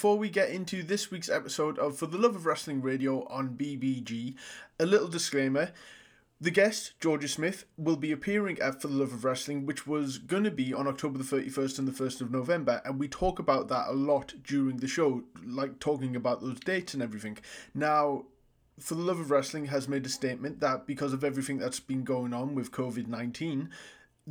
before we get into this week's episode of For the Love of Wrestling Radio on BBG, a little disclaimer. The guest, Georgia Smith, will be appearing at For the Love of Wrestling, which was going to be on October the 31st and the 1st of November, and we talk about that a lot during the show, like talking about those dates and everything. Now, For the Love of Wrestling has made a statement that because of everything that's been going on with COVID 19,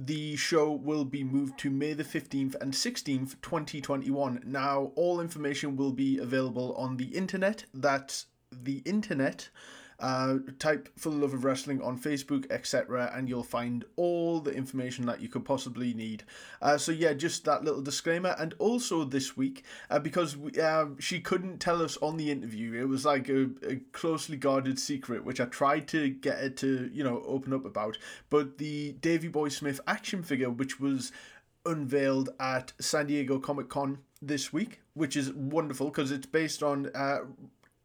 the show will be moved to May the 15th and 16th, 2021. Now, all information will be available on the internet. That's the internet. Uh, type For the Love of Wrestling on Facebook, etc., and you'll find all the information that you could possibly need. Uh, so, yeah, just that little disclaimer. And also this week, uh, because we, uh, she couldn't tell us on the interview, it was like a, a closely guarded secret, which I tried to get her to, you know, open up about. But the Davy Boy Smith action figure, which was unveiled at San Diego Comic Con this week, which is wonderful because it's based on uh,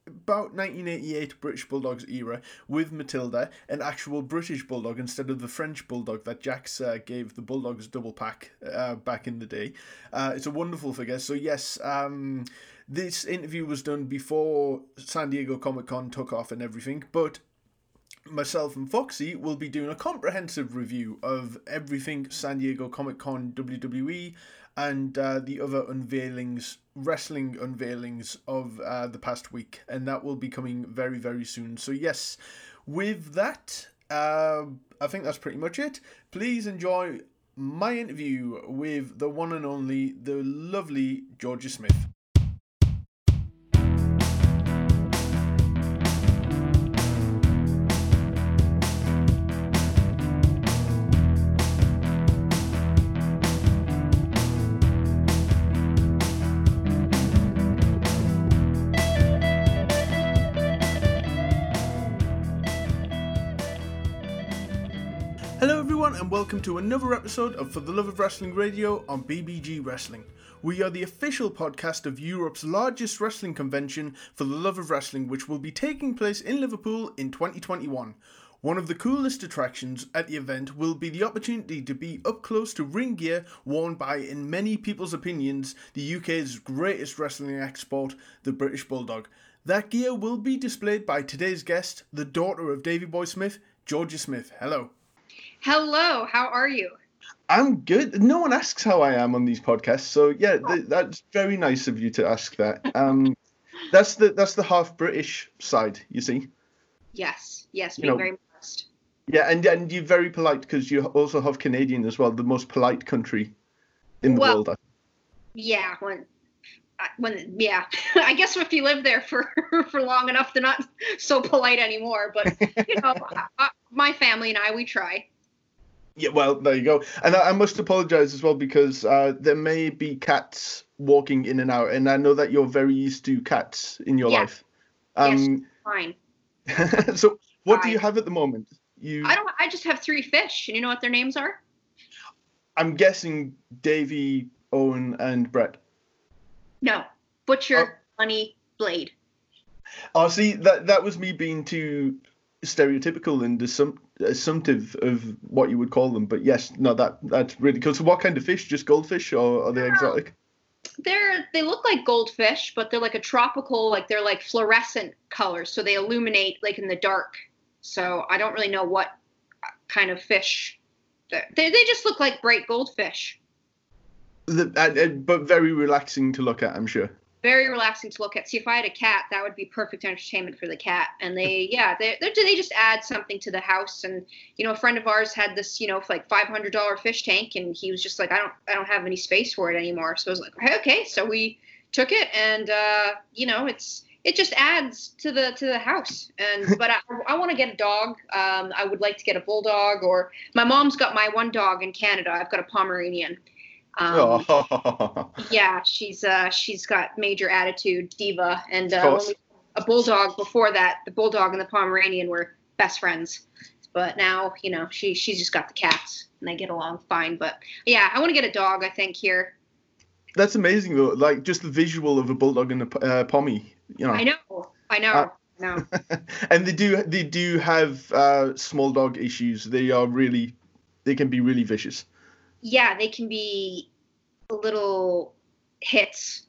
about 1988 British Bulldogs era with Matilda, an actual British Bulldog instead of the French Bulldog that Jakks uh, gave the Bulldogs double pack uh, back in the day. Uh, it's a wonderful figure. So, yes, um, this interview was done before San Diego Comic Con took off and everything, but myself and Foxy will be doing a comprehensive review of everything San Diego Comic Con WWE and uh, the other unveilings, wrestling unveilings of uh, the past week, and that will be coming very, very soon. So, yes, with that, uh, I think that's pretty much it. Please enjoy my interview with the one and only, the lovely Georgia Smith. Everyone, and welcome to another episode of For the Love of Wrestling Radio on BBG Wrestling. We are the official podcast of Europe's largest wrestling convention, For the Love of Wrestling, which will be taking place in Liverpool in 2021. One of the coolest attractions at the event will be the opportunity to be up close to ring gear worn by, in many people's opinions, the UK's greatest wrestling export, the British Bulldog. That gear will be displayed by today's guest, the daughter of Davy Boy Smith, Georgia Smith. Hello. Hello, how are you? I'm good. No one asks how I am on these podcasts, so yeah, th- that's very nice of you to ask that. Um, that's the that's the half British side, you see. Yes, yes, You being know- very modest. Yeah, and and you're very polite because you also have Canadian as well, the most polite country in the Well- world. I- Yeah, when, when, yeah. I guess if you live there for for long enough, they're not so polite anymore. But you know, I, my family and I, we try. Yeah, well, there you go. And I, I must apologise as well because uh, there may be cats walking in and out, and I know that you're very used to cats in your Yeah. life. Um, Fine. so, what do you have at the moment? You, I don't. I just have three fish, and you know what their names are? I'm guessing Davy, Owen, and Brett. No, Butcher, Bunny, Blade. Oh, see, that that was me being too stereotypical and assum- assumptive of what you would call them. But yes, no, that that's really cool. So, what kind of fish? Just goldfish, or are they exotic? They're they look like goldfish, but they're like a tropical, like they're like fluorescent colors, so they illuminate like in the dark. So I don't really know what kind of fish. They they just look like bright goldfish. The, and, but very relaxing to look at, I'm sure. Very relaxing to look at. See, if I had a cat, that would be perfect entertainment for the cat. And they, yeah, they they just add something to the house. And you know, a friend of ours had this, you know, like five hundred dollar fish tank, and he was just like, I don't I don't have any space for it anymore. So I was like, "Okay, okay. So we took it, and uh, you know, it's it just adds to the to the house. And but I I want to get a dog. Um, I would like to get a bulldog, or my mom's got my one dog in Canada. I've got a Pomeranian. Um, oh. yeah, she's uh she's got major attitude, diva, and uh, we, a bulldog before that, the bulldog and the Pomeranian were best friends. But now, you know, she she's just got the cats, and they get along fine. But yeah, I want to get a dog. I think here. That's amazing though. Like just the visual of a bulldog and a uh, pommy, you know. I know, I know, Uh, I know. and they do they do have uh, small dog issues. They are really they can be really vicious. Yeah, they can be a little hits.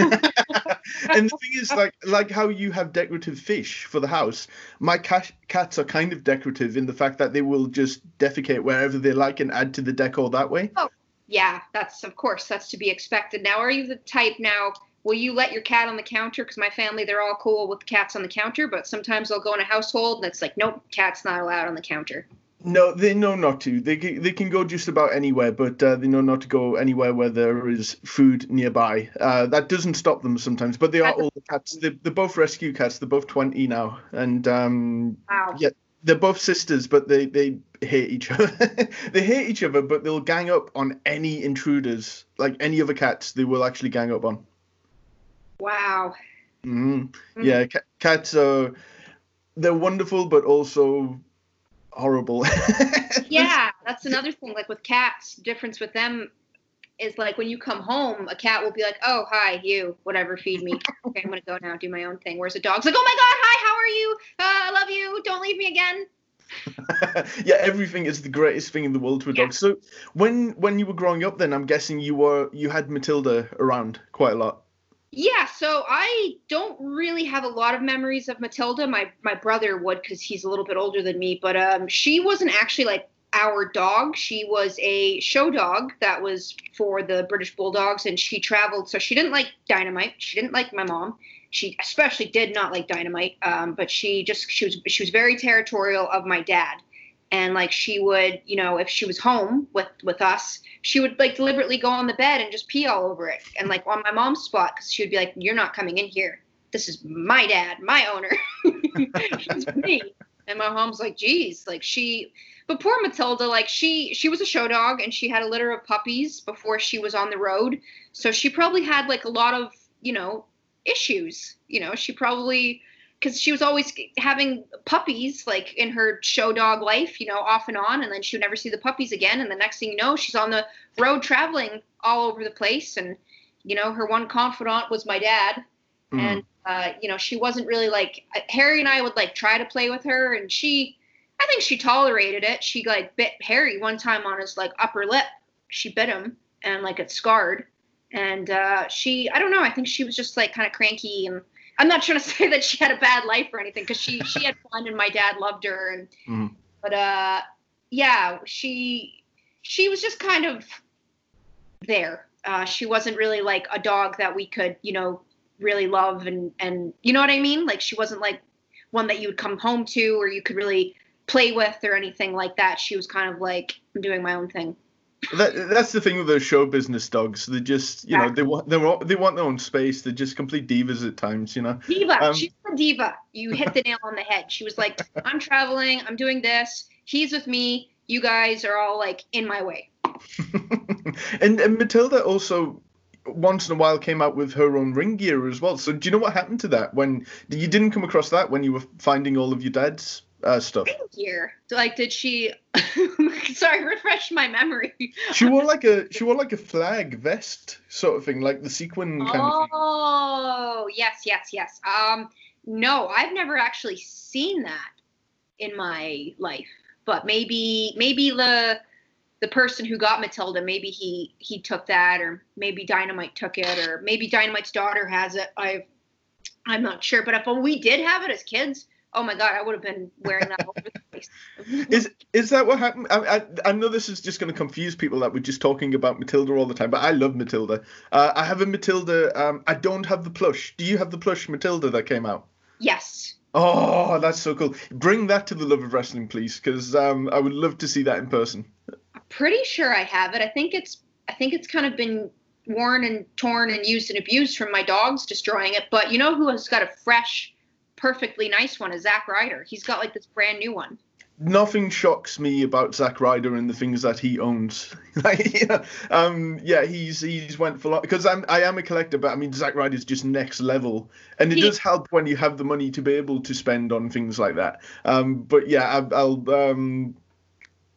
and the thing is, like, like how you have decorative fish for the house. My cat, cats are kind of decorative in the fact that they will just defecate wherever they like and add to the decor that way. Oh, yeah, that's of course that's to be expected. Now, are you the type now? Will you let your cat on the counter? Because my family, they're all cool with cats on the counter, but sometimes they'll go in a household and it's like, nope, cat's not allowed on the counter. No, they know not to. They can, they can go just about anywhere, but uh, they know not to go anywhere where there is food nearby. Uh, that doesn't stop them sometimes, but they are all the cats. They're, they're both rescue cats. They're both twenty now, and um, wow. yeah, they're both sisters, but they they hate each other. they hate each other, but they'll gang up on any intruders, like any other cats. They will actually gang up on. Wow. Mm-hmm. Mm-hmm. Yeah, cats are they're wonderful, but also horrible. yeah, that's another thing. Like with cats, difference with them is like when you come home, a cat will be like, "Oh, hi, you, whatever, feed me. Okay, I'm gonna go now, do my own thing." Whereas a dog's like, "Oh my God, hi, how are you? Uh, I love you. Don't leave me again." yeah, everything is the greatest thing in the world to a dog. Yeah. So when when you were growing up, then I'm guessing you were you had Matilda around quite a lot. Yeah, so I don't really have a lot of memories of Matilda. My my brother would because he's a little bit older than me, but um, she wasn't actually like our dog. She was a show dog that was for the British Bulldogs, and she traveled. So she didn't like Dynamite. She didn't like my mom. She especially did not like Dynamite. Um, but she just she was she was very territorial of my dad, and like she would, you know, if she was home with with us, she would like deliberately go on the bed and just pee all over it, and like on my mom's spot, because she would be like, "You're not coming in here. This is my dad, my owner. it's me." And my mom's like, "Geez, like she." But poor Matilda, like she she was a show dog and she had a litter of puppies before she was on the road. So she probably had like a lot of, you know, issues. You know, she probably because she was always having puppies like in her show dog life, you know, off and on, and then she would never see the puppies again. And the next thing you know, she's on the road traveling all over the place. And you know, her one confidant was my dad, mm. and uh, you know, she wasn't really like Harry and I would like try to play with her, and she I think she tolerated it. She like bit Harry one time on his like upper lip. She bit him and like it scarred. And uh, she, I don't know. I think she was just like kind of cranky. And I'm not trying to say that she had a bad life or anything because she she had fun and my dad loved her. And mm. but uh, yeah, she she was just kind of there. Uh, she wasn't really like a dog that we could, you know, really love and and you know what I mean. Like she wasn't like one that you would come home to or you could really play with or anything like that. She was kind of like, I'm doing my own thing. That, that's the thing with those show business dogs. They just, you know, they want they want they want their own space. They're just complete divas at times, you know. Diva, um, she's a diva. You hit the nail on the head. She was like, "I'm traveling. I'm doing this. He's with me. You guys are all like in my way." and and Matilda also once in a while came out with her own ring gear as well. So do you know what happened to that when you didn't come across that when you were finding all of your dad's uh, stuff. Year, like, did she? sorry, refresh my memory. she wore like a she wore like a flag vest sort of thing, like the sequin kind oh, of thing. Oh, yes, yes, yes. Um, no, I've never actually seen that in my life, but maybe maybe the the person who got Matilda, maybe he he took that, or maybe Dynamite took it, or maybe Dynamite's daughter has it. I I'm not sure, but if we did have it as kids, oh my god, I would have been wearing that over the face. is is that what happened? I, I, I know this is just going to confuse people that we're just talking about Matilda all the time, but I love Matilda. Uh, I have a Matilda. Um, I don't have the plush. Do you have the plush Matilda that came out? Yes. Oh, that's so cool. Bring that to the love of wrestling, please, because um, I would love to see that in person. I'm pretty sure I have it. I think it's I think it's kind of been worn and torn and used and abused from my dogs destroying it. But you know who has got a fresh perfectly nice one is Zack Ryder. He's got like this brand new one. Nothing shocks me about Zack Ryder and the things that he owns. like, um, yeah, he's he's went for because I'm I am a collector, but I mean Zack is just next level, and it he, does help when you have the money to be able to spend on things like that. Um, but yeah, I, I'll um,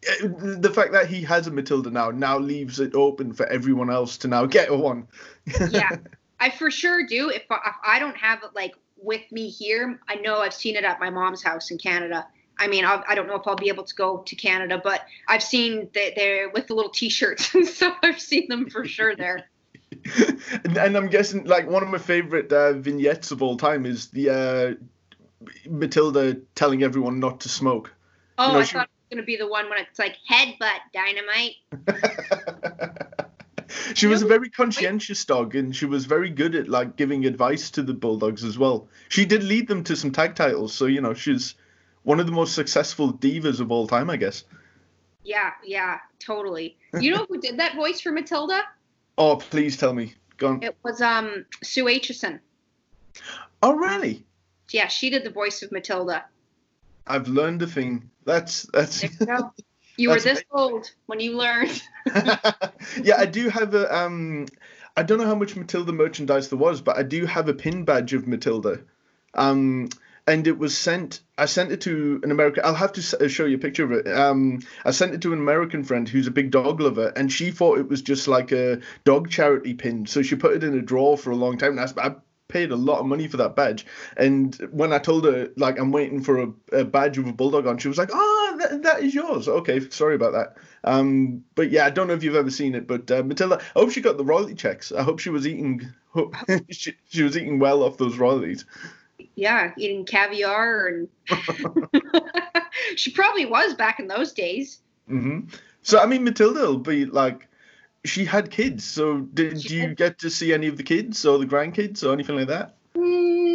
eh, the fact that he has a Matilda now now leaves it open for everyone else to now get one. yeah, I for sure do. If I, if I don't have it like with me here. I know I've seen it at my mom's house in Canada. I mean, I'll, I do not know if I'll be able to go to Canada, but I've seen that they're with the little T-shirts and stuff. I've seen them for sure there. and, and I'm guessing like one of my favorite uh, vignettes of all time is the uh, Matilda telling everyone not to smoke. Oh, know, I she- thought it was gonna be the one when it's like headbutt dynamite. she was a very conscientious dog, and she was very good at like giving advice to the bulldogs as well. She did lead them to some tag titles, so you know she's one of the most successful divas of all time, I guess. Yeah, yeah, totally. You know who did that voice for Matilda? Oh, please tell me. Go on. It was um Sue Aitchison. Oh, really? Yeah, she did the voice of Matilda. I've learned a thing. That's that's. You. You were That's this old when you learned. yeah, I do have a um. I don't know how much Matilda merchandise there was, but I do have a pin badge of Matilda. Um, and it was sent. I sent it to an American. I'll have to uh, show you a picture of it. Um, I sent it to an American friend who's a big dog lover, and she thought it was just like a dog charity pin. So she put it in a drawer for a long time. And I, I paid a lot of money for that badge. And when I told her like I'm waiting for a, a badge with a bulldog on, she was like, "Oh, that, that is yours." Okay, sorry about that. Um, but yeah, I don't know if you've ever seen it, but uh, Matilda, I hope she got the royalty checks. I hope she was eating. She, she was eating well off those royalties. Yeah, eating caviar and she probably was back in those days. hmm So I mean, Matilda will be like, she had kids. So did She you did. get to see any of the kids or the grandkids or anything like that?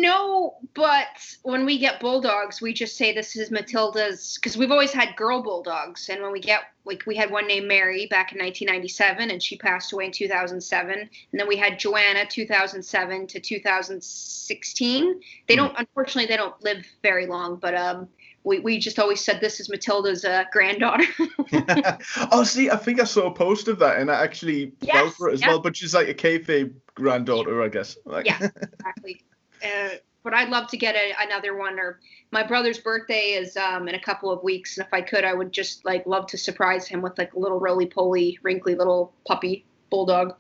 No, but when we get bulldogs, we just say this is Matilda's because we've always had girl bulldogs, and when we get like we had one named Mary back in 1997, and she passed away in 2007, and then we had Joanna 2007 to 2016. They don't, unfortunately, they don't live very long, but um, we we just always said this is Matilda's uh, granddaughter. oh, see, I think I saw a post of that, and I actually fell for it as yeah. well. But she's like a kayfabe granddaughter, I guess. Like, Yeah. exactly. Uh, but I'd love to get a, another one. Or my brother's birthday is um, in a couple of weeks, and if I could, I would just like love to surprise him with like a little roly poly, wrinkly little puppy bulldog.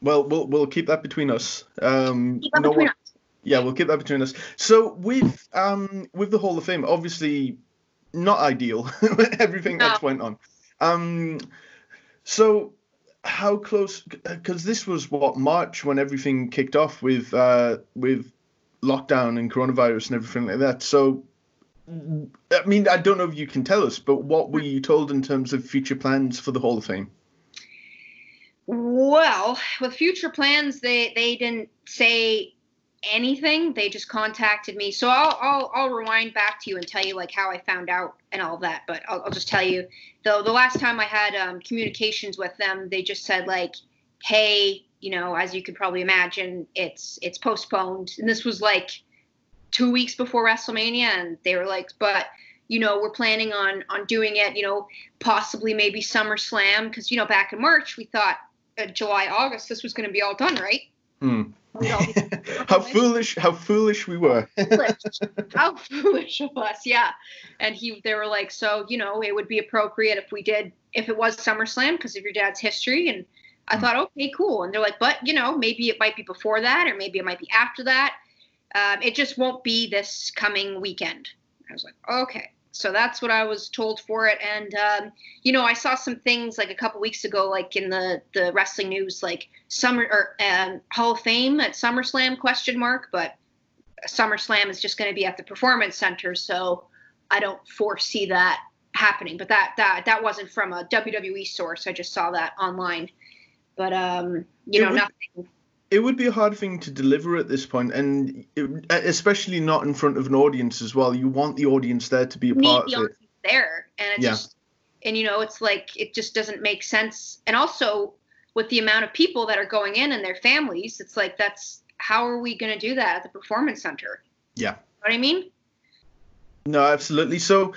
well, we'll we'll keep that between us. Um, Keep that no between one- Yeah, we'll keep that between us. So with um with the Hall of Fame, obviously not ideal. Everything No. that's went on. Um, so how close? Because this was what March when everything kicked off with uh with lockdown and coronavirus and everything like that. So. I mean, I don't know if you can tell us, but what were you told in terms of future plans for the Hall of Fame? Well, with future plans, they they didn't say anything. They just contacted me. So I'll I'll, I'll rewind back to you and tell you like how I found out and all that. But I'll, I'll just tell you though the last time I had um, communications with them, they just said like, hey, you know, as you could probably imagine, it's it's postponed. And this was like two weeks before WrestleMania, and they were like, but you know, we're planning on on doing it. You know, possibly maybe SummerSlam because you know back in March we thought uh, July August this was going to be all done, right? Hmm. We'd all be how foolish! How foolish we were. How foolish of us, yeah. And he, they were like, so you know, it would be appropriate if we did, if it was SummerSlam because of your dad's history. And I Hmm. thought, okay, cool. And they're like, but you know, maybe it might be before that, or maybe it might be after that. Um, it just won't be this coming weekend. I was like, okay. So that's what I was told for it. And um, you know, I saw some things like a couple weeks ago, like in the the wrestling news, like summer or um, Hall of Fame at SummerSlam question mark, but SummerSlam is just going to be at the Performance Center, so I don't foresee that happening. But that that that wasn't from a WWE source. I just saw that online. But um, you It know, would- nothing. it would be a hard thing to deliver at this point, and it, especially not in front of an audience as well. You want the audience there to be a Need part the of it. there, and it Yeah. just and you know, it's like it just doesn't make sense. And also with the amount of people that are going in and their families, it's like that's how are we going to do that at the Performance Center? Yeah. You know what I mean? No, absolutely. So,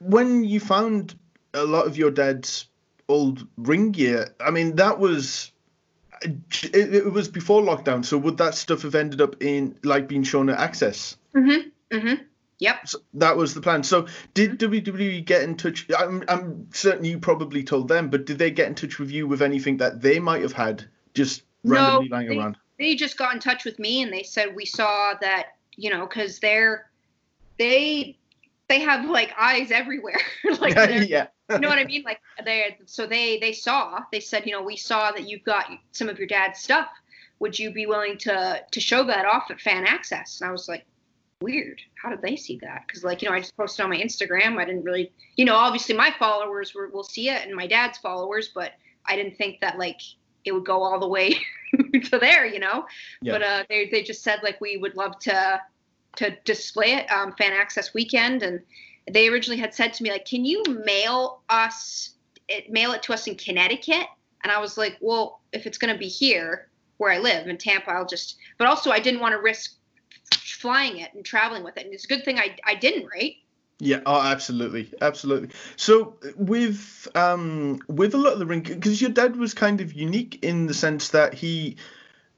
when you found a lot of your dad's old ring gear, I mean, that was it, it was before lockdown. So, would that stuff have ended up in like being shown at Access? Mm-hmm. Mm-hmm. Yep. So that was the plan. So, did WWE get in touch? I'm, I'm certain you probably told them, but did they get in touch with you with anything that they might have had just No, randomly lying they- around? they just got in touch with me and they said we saw that you know because they're they they have like eyes everywhere like yeah. You know what I mean? Like they, so they they saw. They said, you know, we saw that you've got some of your dad's stuff. Would you be willing to to show that off at Fan Access? And I was like, weird. How did they see that? Because like you know, I just posted on my Instagram. I didn't really, you know, obviously my followers were, will see it and my dad's followers, but I didn't think that like it would go all the way to there, you know. Yeah. But uh, they they just said like we would love to to display it um, fan access weekend, and they originally had said to me like, can you mail us it, mail it to us in Connecticut? And I was like, well, if it's going to be here where I live in Tampa, I'll just. But also, I didn't want to risk flying it and traveling with it, and it's a good thing I I didn't, right? Yeah, oh, absolutely, absolutely. So with um with a lot of the ring, because your dad was kind of unique in the sense that he,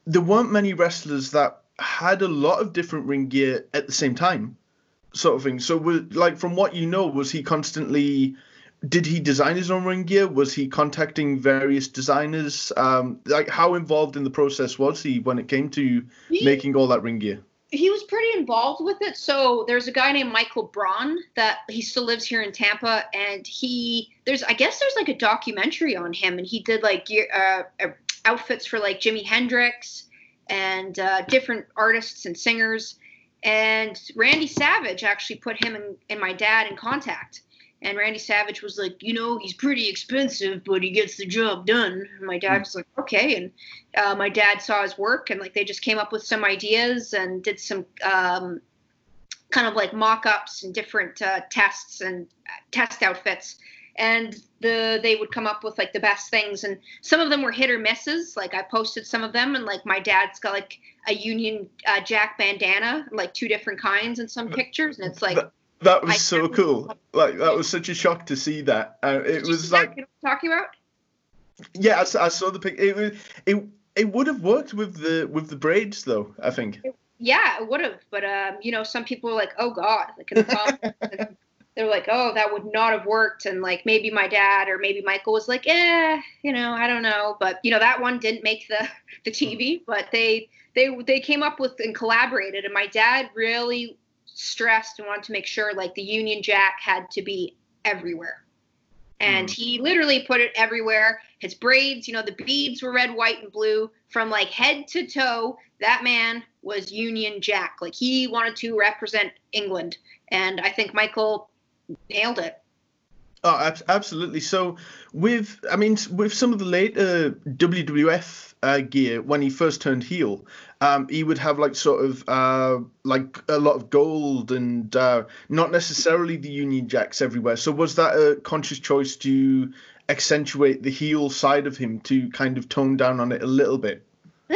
there weren't many wrestlers that had a lot of different ring gear at the same time, sort of thing. So was like from what you know, was he constantly? Did he design his own ring gear? Was he contacting various designers? Um, like how involved in the process was he when it came to he, making all that ring gear? he was pretty involved with it. So there's a guy named Michael Braun that he still lives here in Tampa, and he there's I guess there's like a documentary on him, and he did like gear, uh, uh, outfits for like Jimi Hendrix and uh, different artists and singers. And Randy Savage actually put him and, and my dad in contact. And Randy Savage was like, you know, he's pretty expensive, but he gets the job done. And my dad hmm. was like, okay. And uh, my dad saw his work, and like they just came up with some ideas and did some um, kind of like mock-ups and different uh, tests and uh, test outfits. And the they would come up with like the best things, and some of them were hit or misses. Like I posted some of them, and like my dad's got like a Union uh, Jack bandana, like two different kinds in some pictures, and it's like that was I so cool. Like that was such a shock to see that. Uh, it was like you know talking about. Yeah, I, I saw the pic. It was it. It would have worked with the with the braids though. I think. It, yeah, it would have. But um, you know, some people were like, "Oh God," like they're like, "Oh, that would not have worked." And like maybe my dad or maybe Michael was like, "Eh, you know, I don't know." But you know, that one didn't make the the TV. But they they they came up with and collaborated. And my dad really stressed and wanted to make sure like the Union Jack had to be everywhere. And mm. he literally put it everywhere. His braids, you know, the beads were red, white, and blue from like head to toe. That man was Union Jack. Like he wanted to represent England. And I think Michael nailed it. Oh, absolutely. So, with I mean, with some of the later WWF uh, gear when he first turned heel, um, he would have like sort of uh, like a lot of gold and uh, not necessarily the Union Jacks everywhere. So, was that a conscious choice to accentuate the heel side of him to kind of tone down on it a little bit?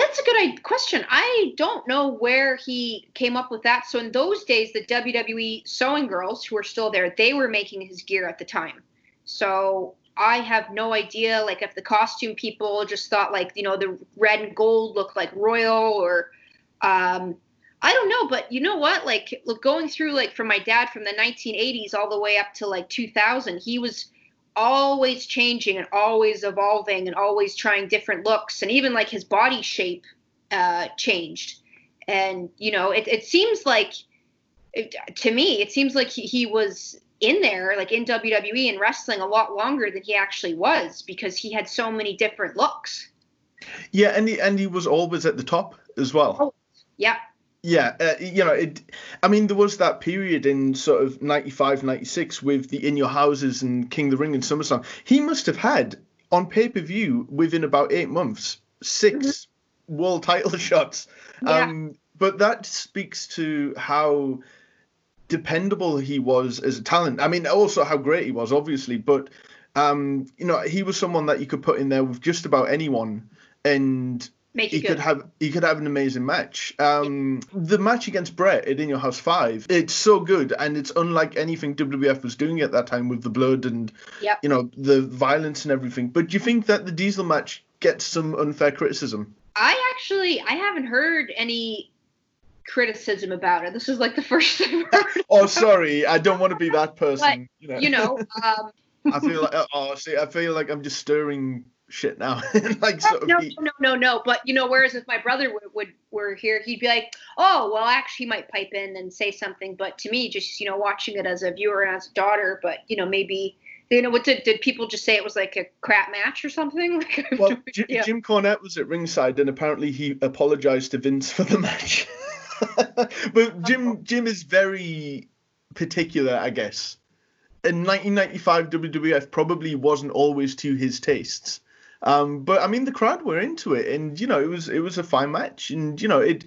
That's a good question. I don't know where he came up with that. So in those days, the WWE sewing girls who are still there, they were making his gear at the time. So I have no idea, like if the costume people just thought like you know the red and gold looked like royal or. Um, I don't know, but you know what? Like, look, going through like from my dad from the 1980s all the way up to like 2000, he was always changing and always evolving and always trying different looks. And even like his body shape uh, changed. And you know it, it seems like it, to me it seems like he, he was in there like in wwe and wrestling a lot longer than he actually was because he had so many different looks. Yeah and he, and he was always at the top as well. Oh, yeah yeah, uh, you know, it. I mean, there was that period in sort of 95, 96 with the In Your Houses and King the Ring and SummerSlam. He must have had on pay per view within about eight months 6 mm-hmm. world title shots. Yeah. Um, but that speaks to how dependable he was as a talent. I mean, also how great he was, obviously. But um, you know, he was someone that you could put in there with just about anyone, and Make he could have he could have an amazing match. Um. The match against Bret at In Your House Five, it's so good, and it's unlike anything WWF was doing at that time with the blood and yep. you know the violence and everything. But do you think that the Diesel match gets some unfair criticism? I actually I haven't heard any criticism about it. This is like the first time. oh, sorry, I don't want to be that person. But, you know, you know um... I feel like oh, see, I feel like I'm just stirring shit now. like no, no, no, no, no. But you know, whereas if my brother would, would were here, he'd be like, "Oh, well, actually, he might pipe in and say something." But to me, just you know, watching it as a viewer and as a daughter, but you know, maybe you know what did did people just say it was like a crap match or something? Like, well, Jim, yeah. Jim Cornette was at ringside and apparently he apologized to Vince for the match. but oh. Jim Jim is very particular, I guess. In 1995, WWF probably wasn't always to his tastes. Um, but I mean, the crowd were into it, and you know, it was it was a fine match, and you know, it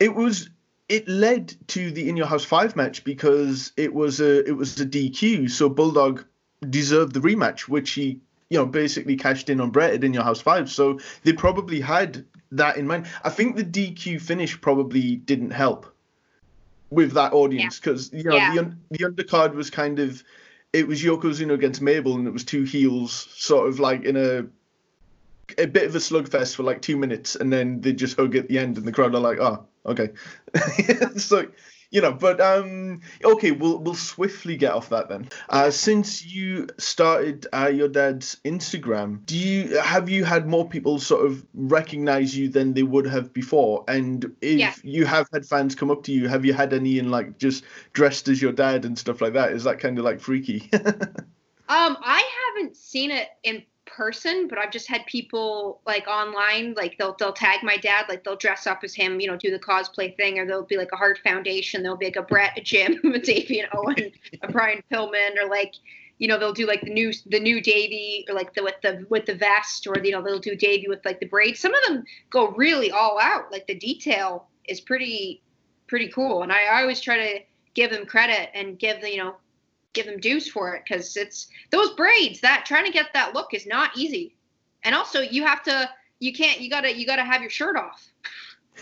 it was it led to the In Your House Five match because it was a it was a DQ, so Bulldog deserved the rematch, which he you know basically cashed in on Bret at In Your House Five. So they probably had that in mind. I think the DQ finish probably didn't help with that audience because yeah. you know yeah. the the undercard was kind of it was Yokozuna against Mabel and it was two heels sort of like in a a bit of a slugfest for like two minutes and then they just hug at the end and the crowd are like oh okay so you know, but um, okay, we'll we'll swiftly get off that then. Uh, since you started uh, your dad's Instagram, do you have you had more people sort of recognize you than they would have before? And if yeah. you have had fans come up to you, have you had any in like just dressed as your dad and stuff like that? Is that kind of like freaky? um, I haven't seen it in person, but I've just had people like online, like they'll they'll tag my dad, like they'll dress up as him, you know, do the cosplay thing, or they'll be like a Hart Foundation, they'll be like a Bret, a Jim, a Davey Owen, a Brian Pillman, or like, you know, they'll do like the new the new Davey, or like the with the with the vest, or you know, they'll do Davey with like the braids. Some of them go really all out, like the detail is pretty pretty cool, and I, I always try to give them credit and give the you know give them dues for it because it's those braids that trying to get that look is not easy. And also you have to you can't you gotta you gotta have your shirt off.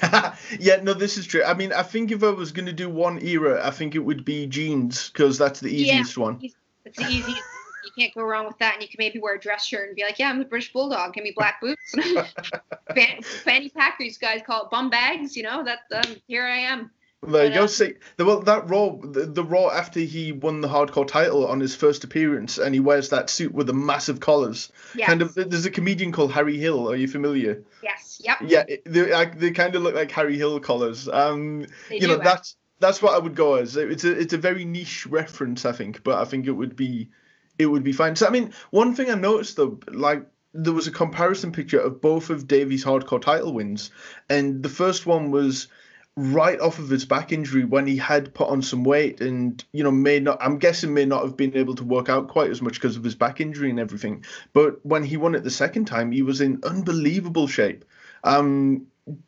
Yeah no this is true. I mean i think if i was going to do one era i think it would be jeans because that's the easiest yeah, one. It's the easiest. You can't go wrong with that and you can maybe wear a dress shirt and be like yeah i'm the british bulldog. Give me black boots. Fanny pack these guys call it bum bags you know? That um, here i am there you go. See, the, well, that Raw, the, the Raw after he won the Hardcore title on his first appearance, and he wears that suit with the massive collars. Yes. Kind of. There's a comedian called Harry Hill. Are you familiar? Yes. Yep. Yeah, they, they kind of look like Harry Hill collars. Um, they you know, that's that's what I would go as. It's a it's a very niche reference, I think, but I think it would be it would be fine. So I mean, one thing I noticed though, like there was a comparison picture of both of Davey's hardcore title wins, and the first one was right off of his back injury when he had put on some weight and you know may not i'm guessing may not have been able to work out quite as much because of his back injury and everything. But when he won it the second time he was in unbelievable shape. Um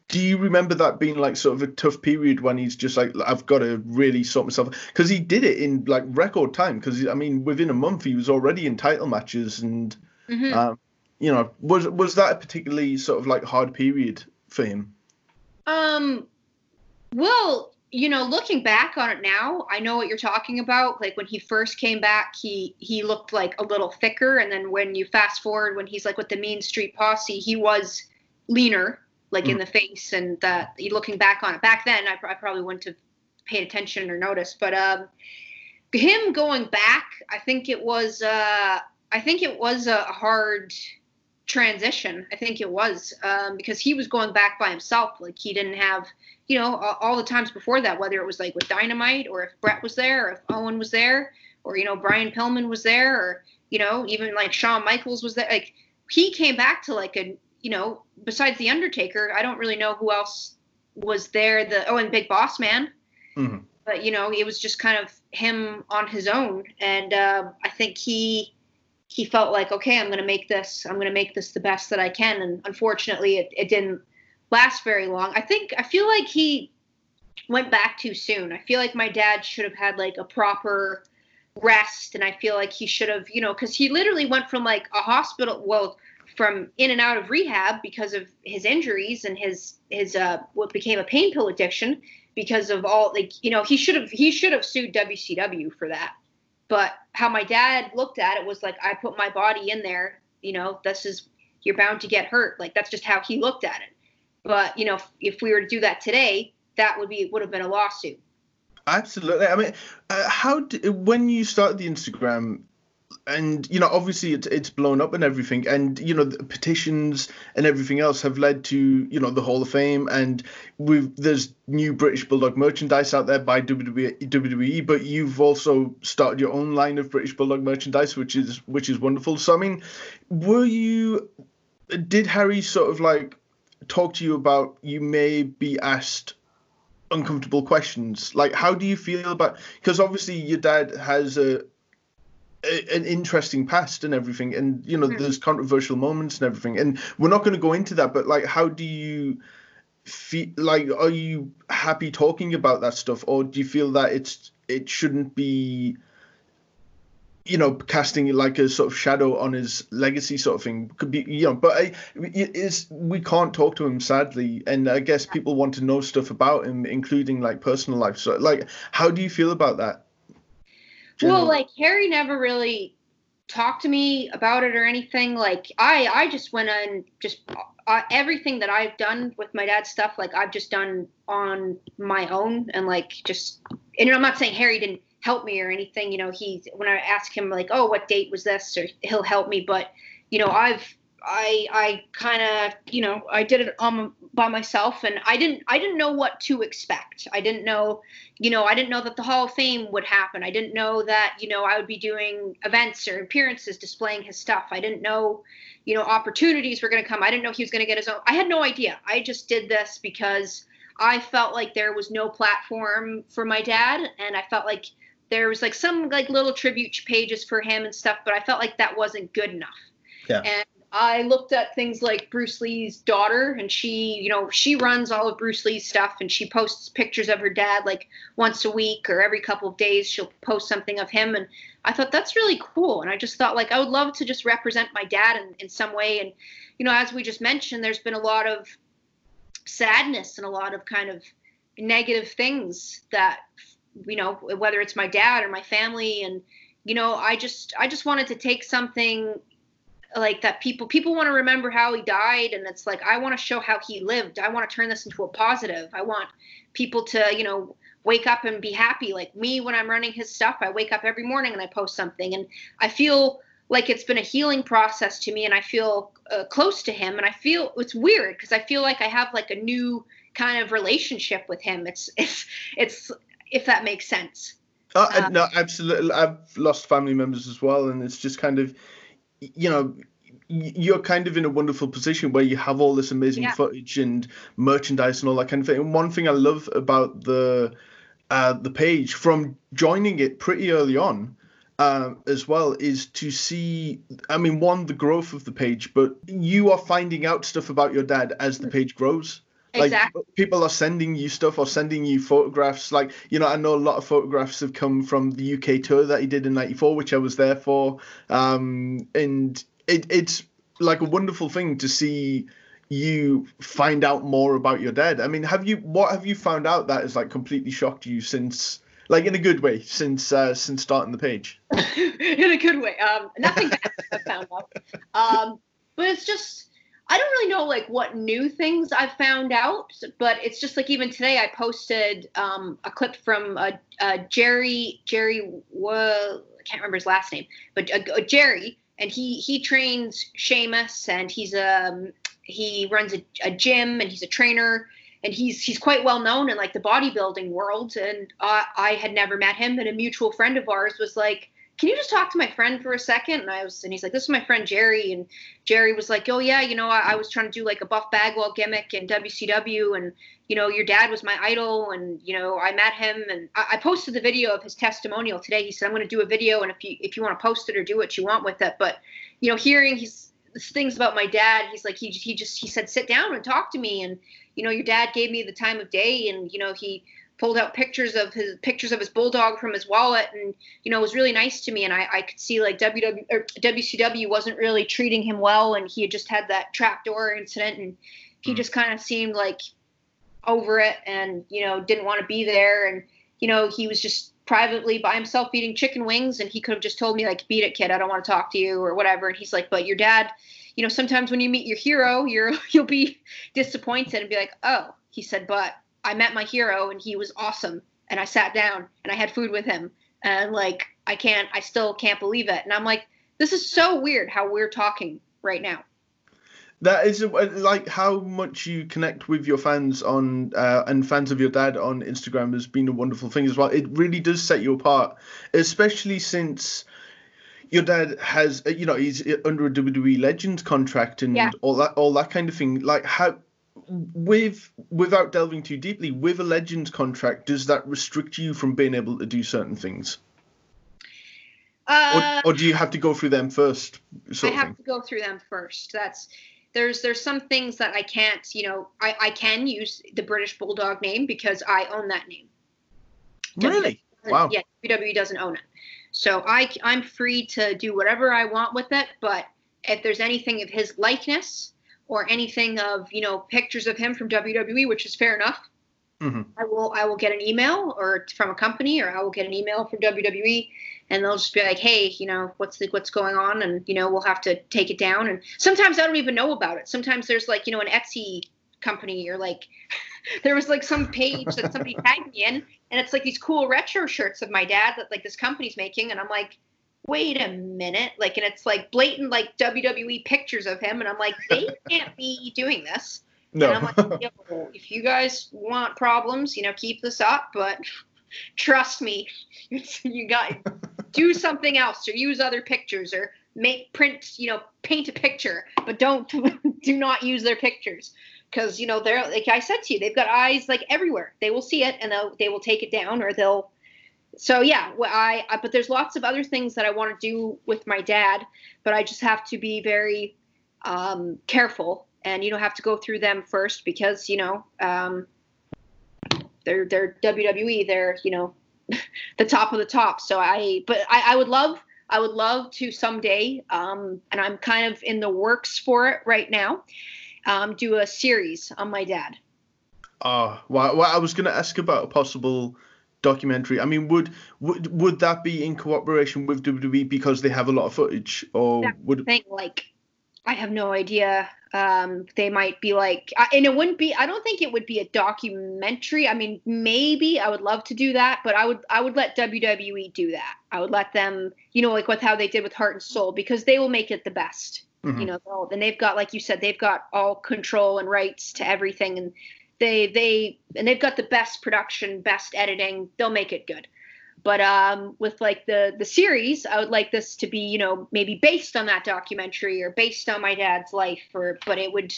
do you remember that being like sort of a tough period when he's just like i've got to really sort myself because he did it in like record time because i mean within a month he was already in title matches and mm-hmm. um, you know was was that a particularly sort of like hard period for him? Um well, you know, looking back on it now, I know what you're talking about. Like when he first came back, he he looked like a little thicker, and then when you fast forward, when he's like with the Mean Street Posse, he was leaner, like mm. in the face. And that looking back on it, back then, I, I probably wouldn't have paid attention or noticed. But um, him going back, I think it was uh, I think it was a hard transition. I think it was um, because he was going back by himself. Like he didn't have you know, all, all, the times before that, whether it was like with Dynamite or if Bret was there or if Owen was there or, you know, Brian Pillman was there or, you know, even like Shawn Michaels was there. Like he came back to like a, you know, besides The Undertaker, I don't really know who else was there. The, oh, and Big Boss Man. Mm-hmm. But, you know, it was just kind of him on his own. And uh, I think he, he felt like, okay, I'm going to make this, I'm going to make this the best that I can. And unfortunately, it, it didn't last very long. I think I feel like he went back too soon. I feel like my dad should have had like a proper rest and I feel like he should have, you know, cuz he literally went from like a hospital well from in and out of rehab because of his injuries and his his uh what became a pain pill addiction because of all like you know he should have he should have sued WCW for that. But how my dad looked at it was like I put my body in there, you know, this is you're bound to get hurt. Like that's just how he looked at it. But you know, if, if we were to do that today, that would be would have been a lawsuit. Absolutely. I mean, uh, how do, when you started the Instagram, and you know obviously it's it's blown up and everything and you know the petitions and everything else have led to you know the hall of fame and we've there's new british bulldog merchandise out there by WWE, WWE but you've also started your own line of british bulldog merchandise which is which is wonderful so i mean were you did harry sort of like talk to you about you may be asked uncomfortable questions like how do you feel about because obviously your dad has a an interesting past and everything and you know mm-hmm. there's controversial moments and everything and we're not going to go into that but like how do you feel like are you happy talking about that stuff or do you feel that it's it shouldn't be you know casting like a sort of shadow on his legacy sort of thing could be you know but I, it is we can't talk to him sadly and i guess people want to know stuff about him including like personal life so like how do you feel about that well, like Harry never really talked to me about it or anything. Like I, I just went on just uh, everything that I've done with my dad's stuff. Like I've just done on my own and like just. And I'm not saying Harry didn't help me or anything. You know, he when I ask him like, oh, what date was this, or he'll help me. But you know, I've I I kind of you know I did it on by myself and I didn't I didn't know what to expect. I didn't know you know I didn't know that the Hall of Fame would happen. I didn't know that you know I would be doing events or appearances displaying his stuff. I didn't know you know opportunities were going to come. I didn't know he was going to get his own. I had no idea. I just did this because I felt like there was no platform for my dad and I felt like there was like some like little tribute pages for him and stuff, but I felt like that wasn't good enough. Yeah. And I looked at things like Bruce Lee's daughter, and she, you know, she runs all of Bruce Lee's stuff, and she posts pictures of her dad like once a week or every couple of days. She'll post something of him, and I thought that's really cool. And I just thought like I would love to just represent my dad in, in some way. And you know, as we just mentioned, there's been a lot of sadness and a lot of kind of negative things that you know, whether it's my dad or my family, and you know, I just I just wanted to take something like that people people want to remember how he died. And it's like i want to show how he lived. I want to turn this into a positive. I want people to you know wake up and be happy. Like me when i'm running his stuff i wake up every morning and i post something. And i feel like it's been a healing process to me. And i feel uh, close to him. And i feel it's weird because i feel like i have like a new kind of relationship with him. It's it's it's if that makes sense uh, um, no absolutely i've lost family members as well and it's just kind of you know you're kind of in a wonderful position where you have all this amazing yeah. footage and merchandise and all that kind of thing. And one thing I love about the uh, the page from joining it pretty early on uh, as well is to see. I mean, one the growth of the page, but you are finding out stuff about your dad as the page grows. Like exactly. people are sending you stuff or sending you photographs. Like you know, I know a lot of photographs have come from the UK tour that he did in '94, which I was there for. Um, and it, it's like a wonderful thing to see you find out more about your dad. I mean, have you what have you found out that has like completely shocked you since like in a good way since uh, since starting the page? in a good way. Um, nothing bad I've found out. Um, but it's just I don't really know like what new things I've found out, but it's just like even today I posted um, a clip from uh, uh, Jerry Jerry. Uh, I can't remember his last name, but uh, Jerry, and he he trains Sheamus, and he's um he runs a, a gym, and he's a trainer, and he's he's quite well known in like the bodybuilding world. And uh, I had never met him, and a mutual friend of ours was like can you just talk to my friend for a second? And I was, and he's like, this is my friend Jerry. And Jerry was like, oh yeah, you know, I, I was trying to do like a Buff Bagwell gimmick in WCW, and you know, your dad was my idol, and you know, I met him, and I, I posted the video of his testimonial today. He said, I'm going to do a video, and if you if you want to post it or do what you want with it, but you know, hearing his things about my dad, he's like, he he just he said, sit down and talk to me, and you know, your dad gave me the time of day, and you know, he pulled out pictures of his pictures of his bulldog from his wallet and you know it was really nice to me. And I, I could see like WW or WCW wasn't really treating him well and he had just had that trapdoor incident and he mm. just kind of seemed like over it and you know didn't want to be there. And you know he was just privately by himself eating chicken wings and he could have just told me like beat it kid. I don't want to talk to you or whatever. And he's like but your dad you know sometimes when you meet your hero you're you'll be disappointed and be like oh he said but I met my hero and he was awesome. And I sat down and I had food with him. And like I can't. I still can't believe it. And I'm like, this is so weird how we're talking right now. That is like how much you connect with your fans on uh, and fans of your dad on Instagram has been a wonderful thing as well. It really does set you apart, especially since your dad has uh, you know he's under a WWE Legends contract and Yeah. all that all that kind of thing. Like how with without delving too deeply with a Legends contract, does that restrict you from being able to do certain things, Uh, or, or do you have to go through them first? I have to go through them first. That's there's there's some things that I can't. You know, I I can use the British Bulldog name because I own that name. Really? Wow. Yeah, WWE doesn't own it. So I, I'm free to do whatever I want with it. But if there's anything of his likeness or anything of, you know, pictures of him from WWE, which is fair enough, Mhm. I will I will get an email or from a company or I will get an email from WWE and they'll just be like, hey, you know, what's the, what's going on? And, you know, we'll have to take it down. And sometimes I don't even know about it. Sometimes there's like, you know, an Etsy company or like there was like some page that somebody tagged me in and it's like these cool retro shirts of my dad that like this company's making and i'm like wait a minute like and it's like blatant like wwe pictures of him and i'm like they can't be doing this No. and i'm like Yo, if you guys want problems you know keep this up but trust me you got do something else or use other pictures or make print you know paint a picture but don't do not use their pictures because you know they're like I said to you, they've got eyes like everywhere. They will see it and they'll they will take it down or they'll. So yeah, wh- I, I but there's lots of other things that I want to do with my dad, but I just have to be very um, careful and you know have to go through them first because you know um, they're they're WWE, they're you know the top of the top. So I but I, I would love I would love to someday, um, and I'm kind of in the works for it right now um, do a series on my dad. Oh, well, well, I was going to ask about a possible documentary. I mean, would would would that be in cooperation with WWE because they have a lot of footage, or That's would Thing like, I have no idea. Um, they might be like, and it wouldn't be. I don't think it would be a documentary. I mean, maybe I would love to do that, but I would I would let WWE do that. I would let them, you know, like with how they did with Heart and Soul, because they will make it the best. Mhm. you know and they've got like you said they've got all control and rights to everything and they they and they've got the best production best editing. They'll make it good. But um with like the the series i would like this to be you know maybe based on that documentary or based on my dad's life or but it would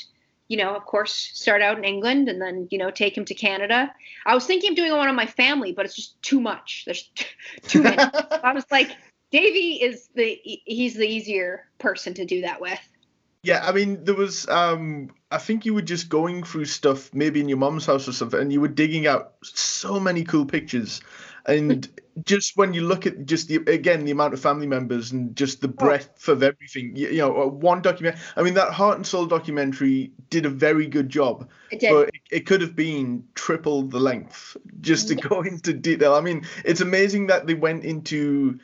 you know of course start out in england and then you know take him to canada. I was thinking of doing one on my family but it's just too much. There's too many. I was like davey is the he's the easier person to do that with. Yeah, I mean, there was. Um, I think you were just going through stuff, maybe in your mom's house or something, and you were digging out so many cool pictures. And just when you look at just the again the amount of family members and just the breadth of everything, you, you know, uh, one document. I mean, that Heart and Soul documentary did a very good job, it did but it, it could have been triple the length just to go into detail. I mean, it's amazing that they went into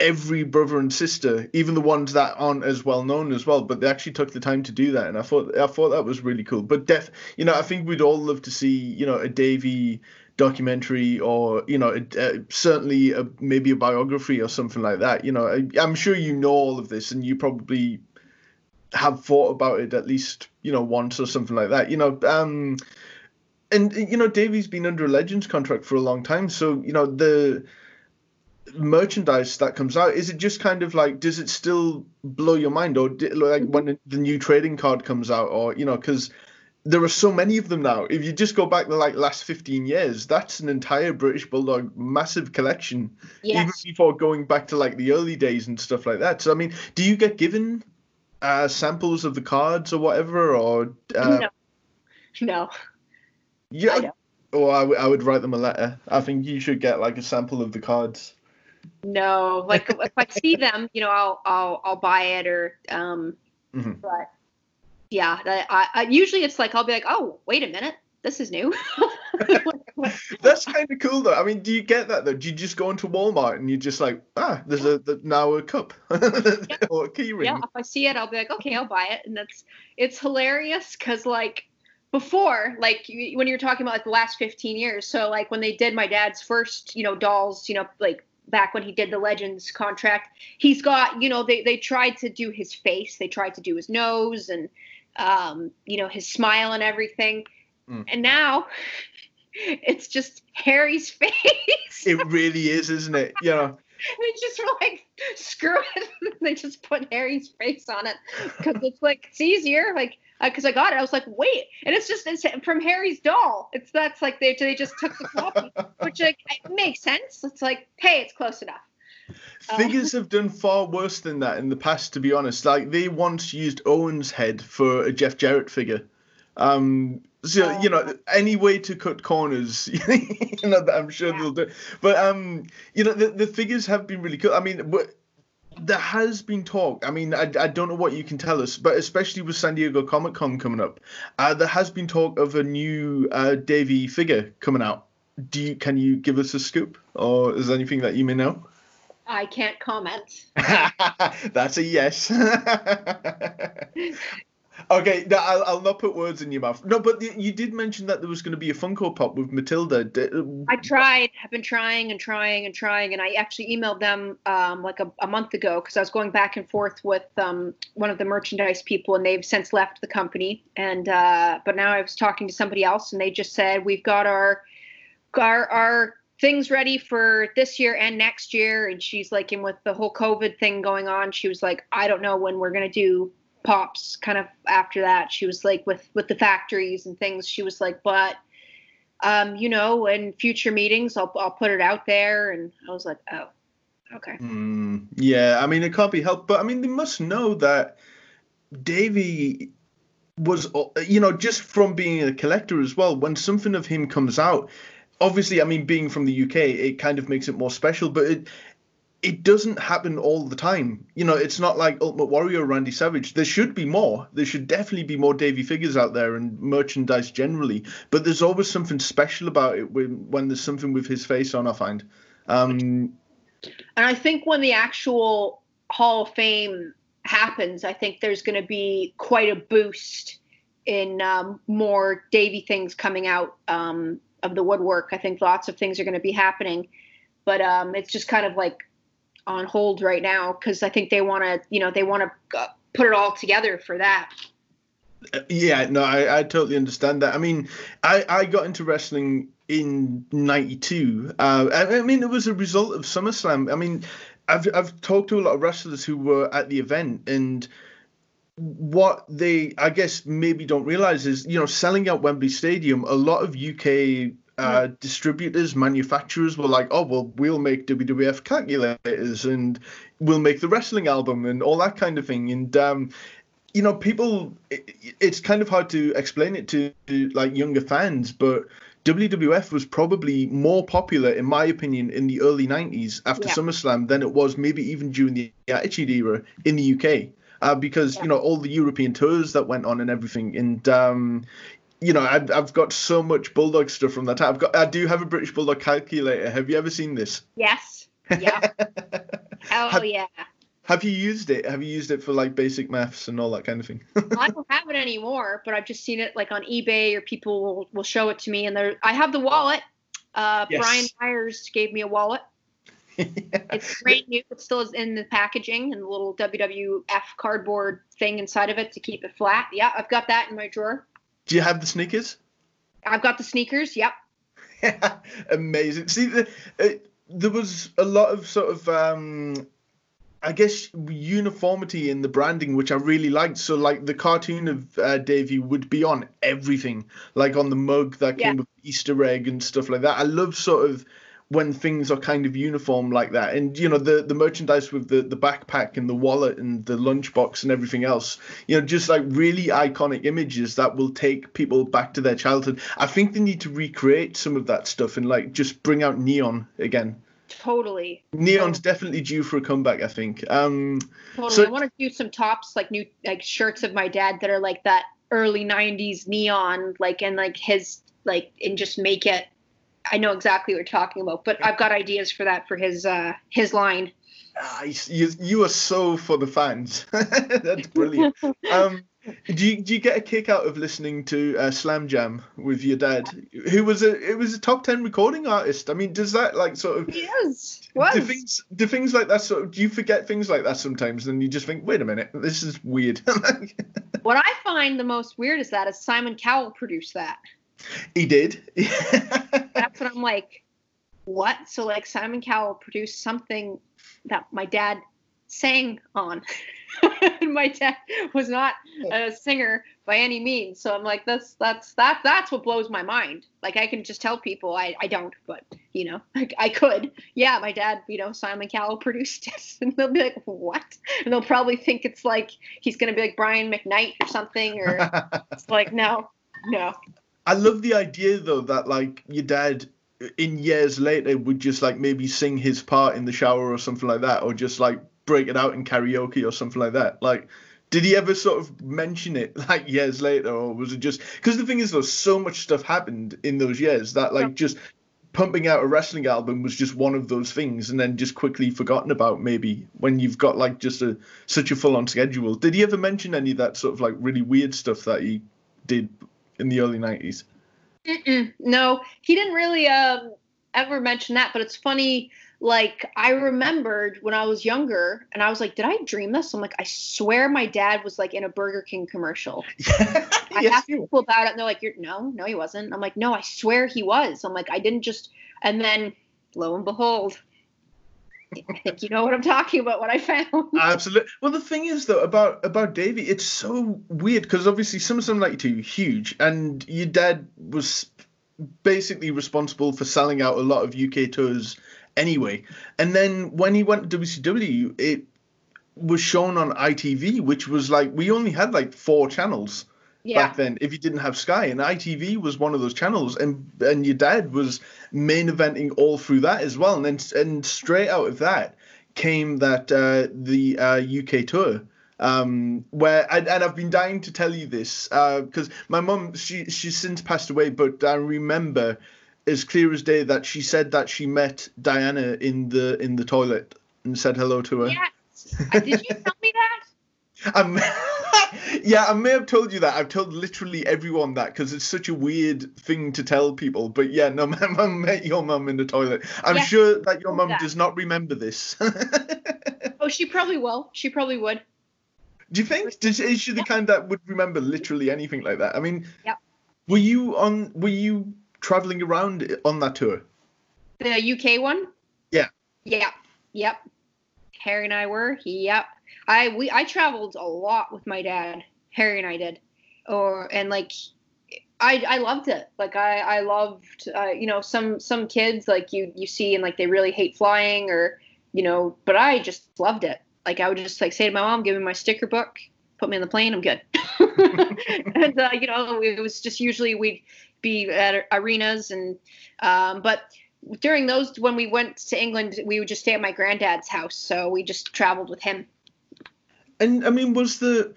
every brother and sister, even the ones that aren't as well known as well, but they actually took the time to do that, and I thought I thought that was really cool. But def, you know, I think we'd all love to see you know a Davy documentary or you know a, uh, certainly a, maybe a biography or something like that. You know, I, I'm sure you know all of this, and you probably have thought about it at least you know once or something like that. You know, um, and you know Davy's been under a Legends contract for a long time, so you know the merchandise that comes out is it just kind of like does it still blow your mind or di- like when the new trading card comes out or you know because there are so many of them now. If you just go back the like last 15 years that's an entire british bulldog massive collection even before going back to like the early days and stuff like that. So i mean do you get given uh samples of the cards or whatever or uh, no. No. Yeah or I, w- I would write them a letter. I think you should get like a sample of the cards no like if i see them you know i'll i'll i'll buy it or um Mhm. but yeah I, I usually it's like i'll be like oh wait a minute this is new That's kind of cool, though. I mean, do you get that though? Do you just go into Walmart and you're just like, ah, there's a th- now a cup or a key ring? yeah if i see it i'll be like okay i'll buy it and that's it's hilarious because like before like when you're talking about like the last 15 years so like when they did my dad's first you know dolls you know like back when he did the Legends contract. He's got, you know, they they tried to do his face, they tried to do his nose and um, you know, his smile and everything. Mm. And now it's just Harry's face. it really is, isn't it? Yeah. they just were like, screw it. they just put Harry's face on it because it's like it's easier. Like because uh, I got it, I was like, wait, and it's just it's from Harry's doll. It's that's like they they just took the copy, which like makes sense. It's like, hey, it's close enough. Figures um, have done far worse than that in the past, to be honest. Like they once used Owen's head for a Jeff Jarrett figure. Um, so oh. you know, any way to cut corners, you know, I'm sure yeah. they'll do. But um, you know, the, the figures have been really cool. I mean, there has been talk. I mean, I, I don't know what you can tell us, but especially with San Diego Comic Con coming up, uh, there has been talk of a new uh, Davy figure coming out. Do you can you give us a scoop, or is there anything that you may know? I can't comment. That's a yes. Okay, no, I'll, I'll not put words in your mouth. No, but you did mention that there was going to be a Funko Pop with Matilda. I tried. I've been trying and trying and trying, and I actually emailed them um, like a, a, month ago because I was going back and forth with um, one of the merchandise people, and they've since left the company. And uh, but now I was talking to somebody else, and they just said we've got our our, our things ready for this year and next year. And she's like, and with the whole COVID thing going on, she was like, I don't know when we're gonna do pops kind of after that. She was like with with the factories and things. She was like but um you know in future meetings i'll, I'll put it out there. And i was like oh okay. Mm, yeah i mean it can't be helped but i mean they must know that davy was you know just from being a collector as well when something of him comes out obviously i mean being from the uk it kind of makes it more special but it it doesn't happen all the time. You know, it's not like Ultimate Warrior Randy Savage. There should be more. There should definitely be more Davy figures out there and merchandise generally. But there's always something special about it when, when there's something with his face on, I find. Um, and I think when the actual Hall of Fame happens, I think there's going to be quite a boost in um, more Davy things coming out um, of the woodwork. I think lots of things are going to be happening. But um, it's just kind of like on hold right now because I think they want to, you know, they want to uh, put it all together for that. Yeah, no, I, I totally understand that. I mean, I, I got into wrestling in '92. Uh, I, I mean, it was a result of SummerSlam. I mean, I've I've talked to a lot of wrestlers who were at the event and what they I guess maybe don't realize is you know selling out Wembley Stadium a lot of UK uh, distributors, manufacturers were like, oh, well, we'll make WWF calculators and we'll make the wrestling album and all that kind of thing. And, um, you know, people, it, it's kind of hard to explain it to, to like younger fans, but WWF was probably more popular, in my opinion, in the early 90s after yeah. SummerSlam than it was maybe even during the Attitude Era in the UK. Uh, because yeah. you know all the European tours that went on and everything, and um, you know, I've, I've got so much bulldog stuff from that time. I've got, I do have a British bulldog calculator. Have you ever seen this? Yes. Yeah. oh have, yeah. Have you used it? Have you used it for like basic maths and all that kind of thing? I don't have it anymore, but I've just seen it like on eBay or people will, will show it to me. And there, I have the wallet. Uh, yes. Brian Myers gave me a wallet. yeah. It's brand new. It still is in the packaging and the little WWF cardboard thing inside of it to keep it flat. Yeah, I've got that in my drawer. Do you have the sneakers? I've got the sneakers. Yep. Amazing. See, the, uh, there was a lot of sort of, um, I guess, uniformity in the branding, which I really liked. So, like the cartoon of uh, Davy would be on everything, like on the mug that came yeah. with Easter egg and stuff like that. I love sort of when things are kind of uniform like that. And you know the the merchandise with the the backpack and the wallet and the lunchbox and everything else you know just like really iconic images that will take people back to their childhood. I think they need to recreate some of that stuff and like just bring out neon again. Totally. Neon's definitely due for a comeback i think. Um totally. so, i want to do some tops like new like shirts of my dad that are like that early 90s neon like and like his like and just make it I know exactly what you're talking about, but I've got ideas for that for his uh, his line. Ah, you, you are so for the fans. That's brilliant. um, do you do you get a kick out of listening to uh, Slam Jam with your dad, who was a it was a top ten recording artist? I mean, does that like sort of He is. Was. do things do things like that sort of do you forget things like that sometimes and you just think wait a minute this is weird What I find the most weird is that is Simon Cowell produced that. he did That's what I'm like. What? So like Simon Cowell produced something that my dad sang on. and my dad was not a singer by any means. So I'm like, that's that's that that's what blows my mind. Like I can just tell people I, I don't, but you know, I, I could. Yeah, my dad, you know, Simon Cowell produced it. And they'll be like, What? And they'll probably think it's like he's gonna be like Brian McKnight or something, or it's like, no, no. I love the idea though that like your dad in years later would just like maybe sing his part in the shower or something like that or just like break it out in karaoke or something like that like did he ever sort of mention it like years later or was it just because the thing is though so much stuff happened in those years that like Yeah. just pumping out a wrestling album was just one of those things and then just quickly forgotten about maybe when you've got like just a such a full on schedule did he ever mention any of that sort of like really weird stuff that he did in the early 90s Mm-mm. No, he didn't really um, ever mention that. But it's funny. Like I remembered when I was younger, and I was like, "Did I dream this?" I'm like, "I swear my dad was like in a Burger King commercial." I yes, asked you people about it, and they're like, You're, "No, no, he wasn't." I'm like, "No, I swear he was." I'm like, "I didn't just." And then, lo and behold, I think you know what I'm talking about. What I found. Absolutely. Well, the thing is though about about Davey, it's so weird because obviously like you huge, and your dad was basically responsible for selling out a lot of UK tours anyway. And then when he went to WCW, it was shown on ITV, which was like we only had like four channels yeah, back then if you didn't have Sky, and ITV was one of those channels, and and your dad was main eventing all through that as well, and then and straight out of that came that uh, the uh, UK tour. Um, where and, and I've been dying to tell you this because my mum she she's since passed away, but I remember as clear as day that she said that she met Diana in the in the toilet and said hello to her. yes. Uh, Did you tell me that? Um, yeah, I may have told you that. I've told literally everyone that because it's such a weird thing to tell people. But yeah, no, my mum met your mum in the toilet. I'm Yeah, sure that your mum does not remember this. Oh, she probably will. She probably would. Do you think? Did, is she the Yeah. kind that would remember literally anything like that? I mean, Yeah. were you on? Were you traveling around on that tour? The UK one? Yeah. Yeah. Yep. Harry and I were. Yep. I we I traveled a lot with my dad. Harry and I did. Or and like I I loved it. Like I I loved uh, you know some some kids like you you see and like they really hate flying or you know but I just loved it. Like I would just like say to my mom, give me my sticker book, put me on the plane, I'm good. and uh, you know it was just usually we'd be at arenas and um, but during those when we went to England, we would just stay at my granddad's house, so we just traveled with him. And I mean, was the?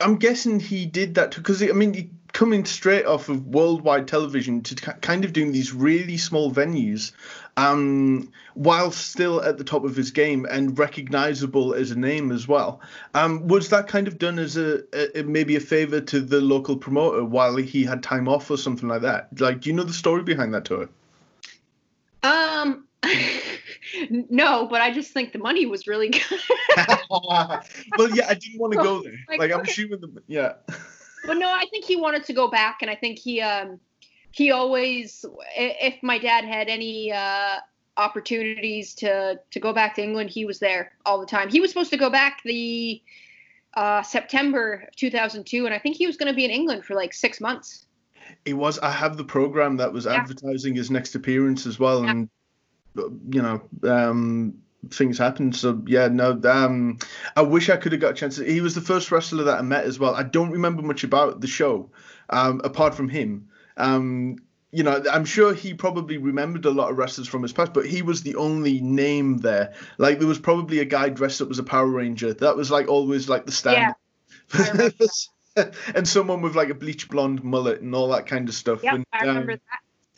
I'm guessing he did that because I mean, he coming straight off of worldwide television to ki- kind of doing these really small venues, um, while still at the top of his game and recognizable as a name as well. Um, was that kind of done as a, a maybe a favor to the local promoter while he had time off or something like that? Like, do you know the story behind that tour? Um, no, but I just think the money was really good. well, yeah, I didn't want to go there. Like, Like, I'm okay. assuming the yeah. but no, I think he wanted to go back, and I think he um he always if my dad had any uh opportunities to to go back to England, he was there all the time. He was supposed to go back the uh September of 2002, and I think he was going to be in England for like six months. It was. I have the program that was Yeah. advertising his next appearance as well, Yeah. and you know, um, things happened. So yeah, no. Um, I wish I could have got a chance. He was the first wrestler that I met as well. I don't remember much about the show, um, apart from him. Um, you know, I'm sure he probably remembered a lot of wrestlers from his past, but he was the only name there. Like there was probably a guy dressed up as a Power Ranger. That was like always like the standard. Remember and someone with like a bleach blonde mullet and all that kind of stuff. Yep, and, I um, remember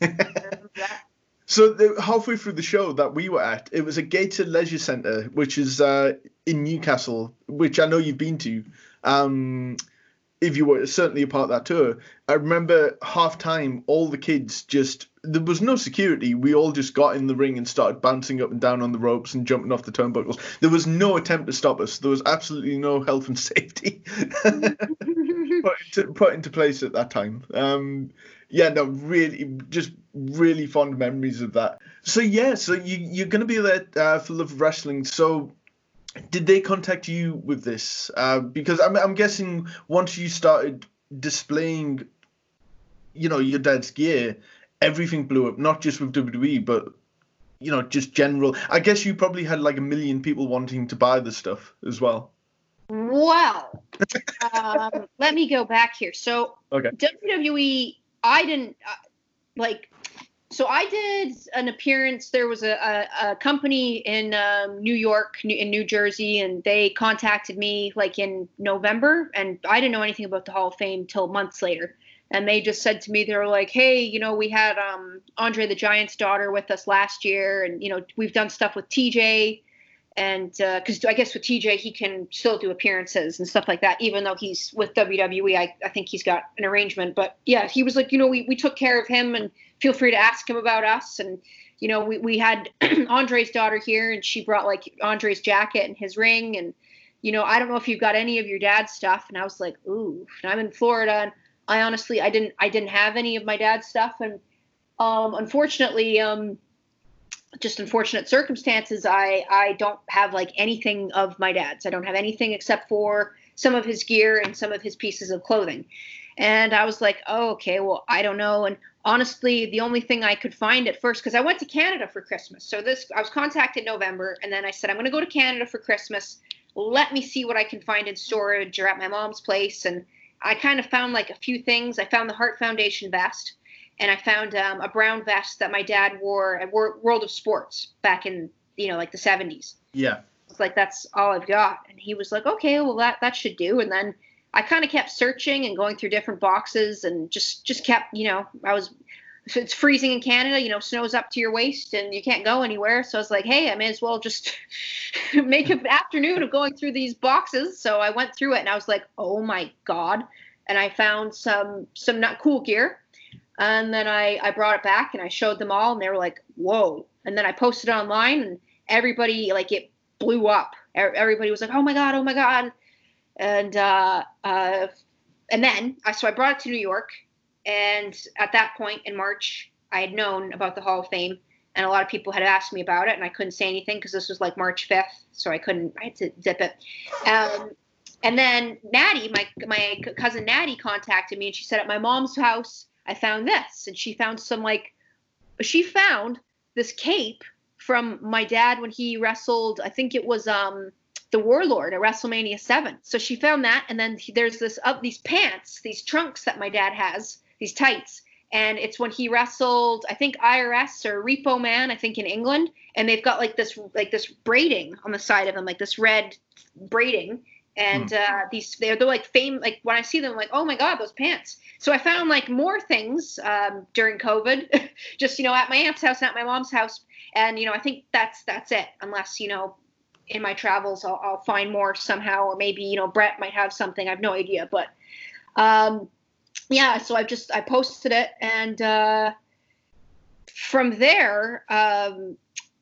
that. I remember that. So the, halfway through the show that we were at, it was a Gateshead leisure centre, which is uh, in Newcastle, which I know you've been to. Um, if you were certainly a part of that tour, I remember half time, all the kids just there was no security. We all just got in the ring and started bouncing up and down on the ropes and jumping off the turnbuckles. There was no attempt to stop us. There was absolutely no health and safety put, into, put into place at that time. Um, yeah, no, really, just really fond memories of that. So yeah, so you you're gonna be there uh, for Love of Wrestling. So did they contact you with this? Uh, because I'm I'm guessing once you started displaying, you know, your dad's gear, everything blew up. Not just with WWE, but you know, just general. I guess you probably had like a million people wanting to buy the stuff as well. Well, um, let me go back here. So okay. WWE, I didn't uh, like so I did an appearance. There was a, a, a company in um, New York, in New Jersey, and they contacted me like in November, and I didn't know anything about the Hall of Fame till months later. And they just said to me, they were like, "Hey, you know, we had um, Andre the Giant's daughter with us last year, and you know, we've done stuff with TJ, and because uh, I guess with TJ he can still do appearances and stuff like that, even though he's with WWE. I, I think he's got an arrangement, but yeah, he was like, you know, we we took care of him and." feel free to ask him about us. And, you know, we, we had Andre's daughter here and she brought like Andre's jacket and his ring. And, you know, I don't know if you've got any of your dad's stuff. And I was like, ooh, and I'm in Florida. And I honestly, I didn't, I didn't have any of my dad's stuff. And, um, unfortunately, um, just unfortunate circumstances, I, I don't have like anything of my dad's. I don't have anything except for some of his gear and some of his pieces of clothing. And I was like, oh, okay, well, I don't know. And honestly, the only thing I could find at first, because I went to Canada for Christmas. So this, I was contacted in November, and then I said, I'm going to go to Canada for Christmas. Let me see what I can find in storage or at my mom's place. And I kind of found like a few things. I found the Heart Foundation vest, and I found um, a brown vest that my dad wore at World of Sports back in, you know, like the 70s. Yeah. It's like that's all I've got. And he was like, okay, well that that should do. And then I kind of kept searching and going through different boxes and just just kept, you know, I was it's freezing in Canada, you know, snow's up to your waist and you can't go anywhere. So I was like, hey, I may as well just make an afternoon of going through these boxes. So I went through it and I was like, oh my god. And I found some some not cool gear. And then I, I brought it back and I showed them all and they were like, whoa. And then I posted it online and everybody like it blew up. Everybody was like, oh my god, oh my god and uh, uh, and then so I brought it to New York, and at that point in March, I had known about the Hall of Fame, and a lot of people had asked me about it, and I couldn't say anything because this was like March fifth, so I couldn't. I had to zip it. Um, and then Natty, my my cousin Natty, contacted me, and she said at my mom's house I found this, and she found some like she found this cape from my dad when he wrestled. I think it was um the Warlord at WrestleMania 7. So she found that, and then there's this up uh, these pants, these trunks that my dad has, these tights, and it's when he wrestled, I think IRS or Repo Man, I think in England, and they've got like this like this braiding on the side of them, like this red braiding, and hmm. uh, these they're, they're like fame. Like when I see them, I'm like oh my god, those pants. So I found like more things um, during COVID, just you know at my aunt's house, at my mom's house, and you know I think that's that's it, unless you know in my travels I'll, I'll, find more somehow or maybe you know brett might have something i have no idea but um, yeah so i just i posted it and uh, from there um,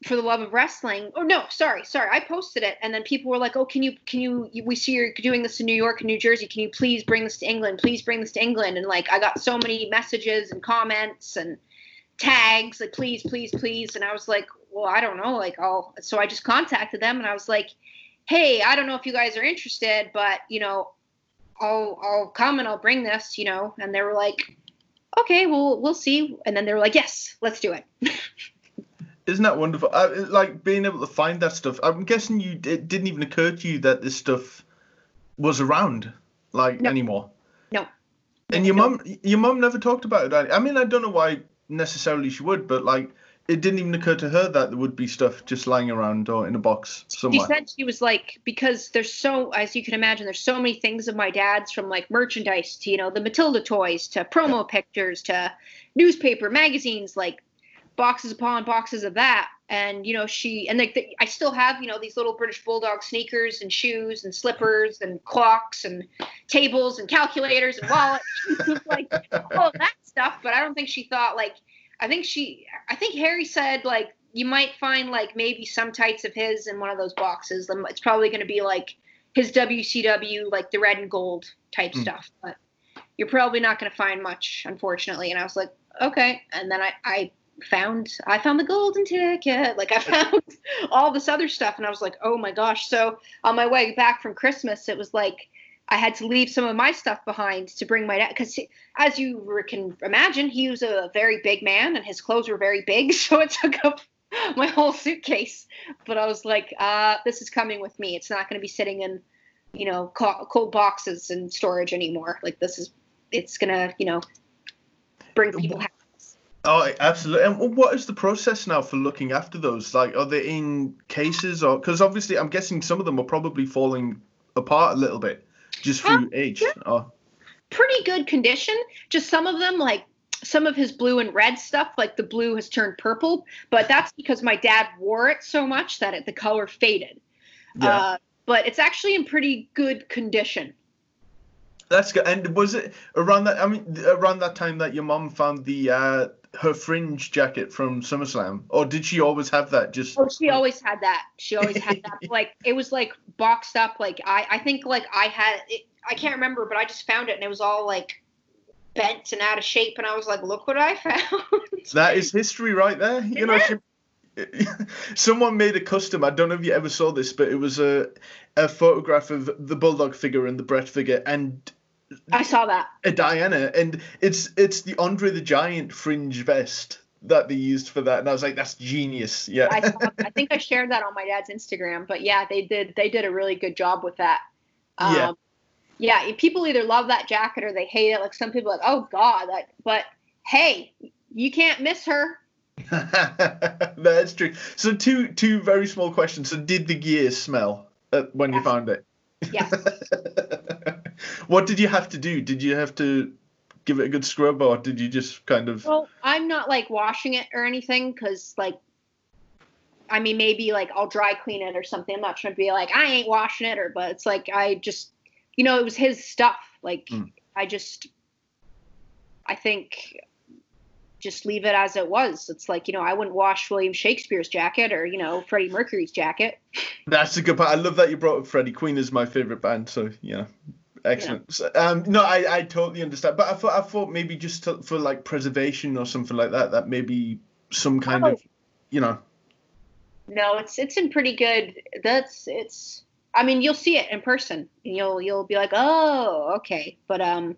for the love of wrestling. Oh no sorry sorry i posted it. And then people were like oh can you can you we see you're doing this in new york and new jersey. Can you please bring this to england? Please bring this to england. And like i got so many messages and comments and tags like please please please. And i was like well i don't know like i'll so i just contacted them and i was like hey i don't know if you guys are interested but you know i'll i'll come and i'll bring this you know. And they were like okay well we'll see. And then they were like yes let's do it isn't that wonderful I, like being able to find that stuff i'm guessing you it didn't even occur to you that this stuff was around like no. anymore no and your no. mom your mom never talked about it i mean i don't know why necessarily she would, but like it didn't even occur to her that there would be stuff just lying around or in a box somewhere. She said she was like because there's so as you can imagine there's so many things of my dad's from like merchandise to you know the Matilda toys to promo yeah. pictures to newspaper magazines like boxes upon boxes of that. And you know, she and like I still have you know these little British Bulldog sneakers and shoes and slippers and clocks and tables and calculators and wallets, like all that stuff. But I don't think she thought like I think she I think Harry said like you might find like maybe some tights of his in one of those boxes. It's probably going to be like his WCW like the red and gold type mm. stuff, but you're probably not going to find much, unfortunately. And I was like, okay. And then I, I found I found the golden ticket. Like I found all this other stuff, and I was like, oh my gosh. So on my way back from Christmas, it was like I had to leave some of my stuff behind to bring my dad because, as you can imagine, he was a very big man and his clothes were very big, so it took up my whole suitcase. But I was like, uh, this is coming with me. It's not going to be sitting in, you know, cold boxes and storage anymore. Like this is, it's gonna, you know, bring people. Oh, absolutely. And what is the process now for looking after those? Like, are they in cases or because obviously I'm guessing some of them are probably falling apart a little bit just through um, age. Oh. Pretty good condition. Just some of them, like some of his blue and red stuff, like the blue has turned purple, but that's because my dad wore it so much that it, the color faded. Yeah. Uh, but it's actually in pretty good condition. That's good. And was it around that? I mean, around that time that your mom found the uh, her fringe jacket from SummerSlam, or did she always have that? Just oh, she always had that. She always had that. like it was like boxed up. Like I, I think like I had. It, I can't remember, but I just found it and it was all like bent and out of shape, and I was like, "Look what I found." that is history right there. You know, she, someone made a custom. I don't know if you ever saw this, but it was a a photograph of the bulldog figure and the Bret figure, and I saw that a Diana, and it's it's the Andre the Giant fringe vest that they used for that, and I was like, "That's genius." Yeah, I, saw, I think I shared that on my dad's Instagram, but yeah, they did they did a really good job with that. Um, yeah yeah, people either love that jacket or they hate it. Like some people like, oh god, that. But hey, you can't miss her. That's true. So two two very small questions. So did the gear smell uh, when you found it? Yes. what did you have to do? Did you have to give it a good scrub, or did you just kind of? Well, I'm not like washing it or anything because like I mean, maybe like I'll dry clean it or something. I'm not trying to be like I ain't washing it, or but it's like I just you know, it was his stuff. Like mm. I just, I think, just leave it as it was. It's like you know, I wouldn't wash William Shakespeare's jacket or you know Freddie Mercury's jacket. That's a good part. I love that you brought up Freddie. Queen is my favorite band, so yeah. Excellent. Yeah. Um, no, I, I totally understand, but I thought I thought maybe just to, for like preservation or something like that, that maybe some kind oh. of, you know. No, it's it's in pretty good. That's it's I mean, you'll see it in person, and you'll you'll be like, oh, okay. But um,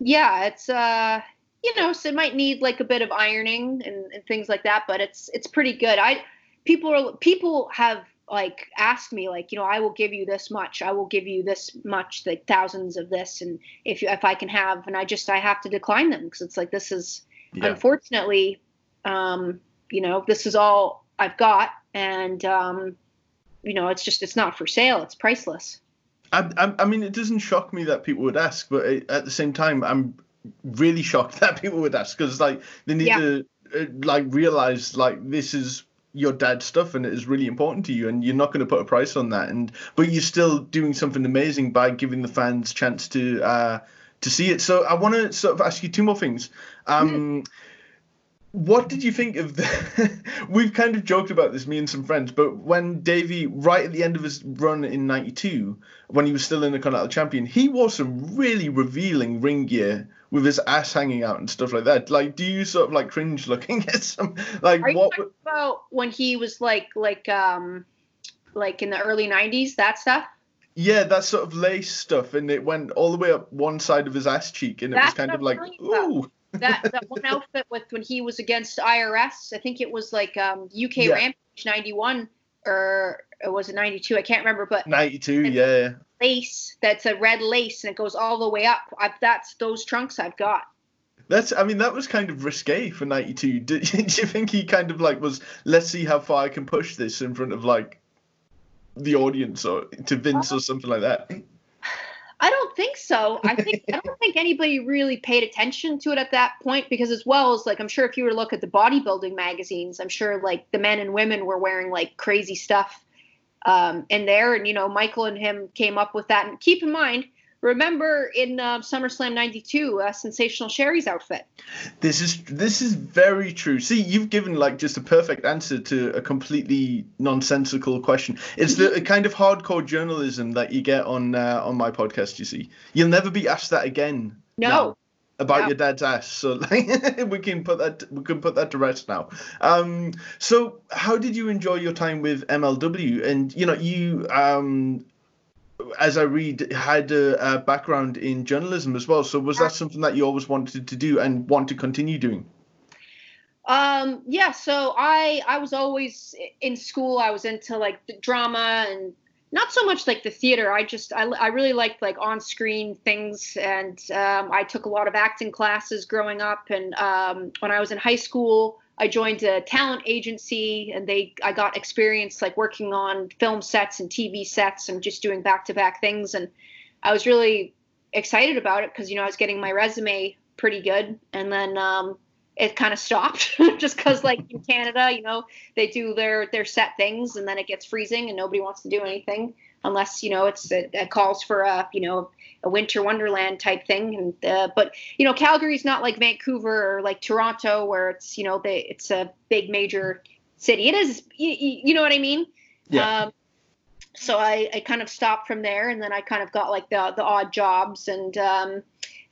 yeah, it's uh, you know, so it might need like a bit of ironing and, and things like that, but it's it's pretty good. I people are people have like asked me like you know i will give you this much i will give you this much like thousands of this and if you if i can have and i just i have to decline them because it's like this is yeah. unfortunately um you know this is all i've got and um you know, it's just it's not for sale. It's priceless. I, I, mean, it doesn't shock me that people would ask, but at the same time, I'm really shocked that people would ask because like they need yeah. to uh, like realize like this is your dad's stuff and it is really important to you and you're not going to put a price on that. And but you're still doing something amazing by giving the fans chance to uh to see it. So i want to sort of ask you two more things. Um mm what did you think of the we've kind of joked about this me and some friends but when davey right at the end of his run in 92 when he was still in the continental champion he wore some really revealing ring gear with his ass hanging out and stuff like that like do you sort of like cringe looking at some like Are what you about when he was like like um like in the early 90s that stuff yeah, that sort of lace stuff, and it went all the way up one side of his ass cheek, and it was kind of like, ooh that that one outfit with when he was against IRS. I think it was like um, UK yeah. Rampage '91 or it was it '92. I can't remember, but '92, yeah. Lace that's a red lace and it goes all the way up. I've, that's those trunks I've got. That's, I mean, that was kind of risque for '92. Did, did you think he kind of like was, let's see how far I can push this in front of like the audience or to Vince or something like that? I don't think so. I think I don't think anybody really paid attention to it at that point because as well as like I'm sure if you were to look at the bodybuilding magazines, I'm sure like the men and women were wearing like crazy stuff um, in there, and you know Michael and him came up with that. And keep in mind, remember in uh, SummerSlam '92, uh, Sensational Sherri's outfit. This is this is very true. See, you've given like just a perfect answer to a completely nonsensical question. It's the kind of hardcore journalism that you get on uh, on my podcast. You see, you'll never be asked that again. No. Now about your dad's ass. So like we can put that we can put that to rest now. Um, so how did you enjoy your time with MLW? And you know, you um, as I read, had a, a, background in journalism as well. So was that something that you always wanted to do and want to continue doing? Um, yeah. So I I was always in school. I was into like drama and not so much like the theater. I just I, I really liked like on screen things, and um, I took a lot of acting classes growing up. And um, when I was in high school, I joined a talent agency and they I got experience like working on film sets and TV sets and just doing back to back things and I was really excited about it because you know I was getting my resume pretty good and then um, it kind of stopped just because like in Canada you know they do their their set things and then it gets freezing and nobody wants to do anything unless you know it's it, it calls for a you know a winter wonderland type thing. And uh, but you know, Calgary's not like Vancouver or like Toronto, where it's you know they, it's a big major city. It is, you, you know what I mean? Yeah. Um, so I, I kind of stopped from there, and then I kind of got like the the odd jobs, and um,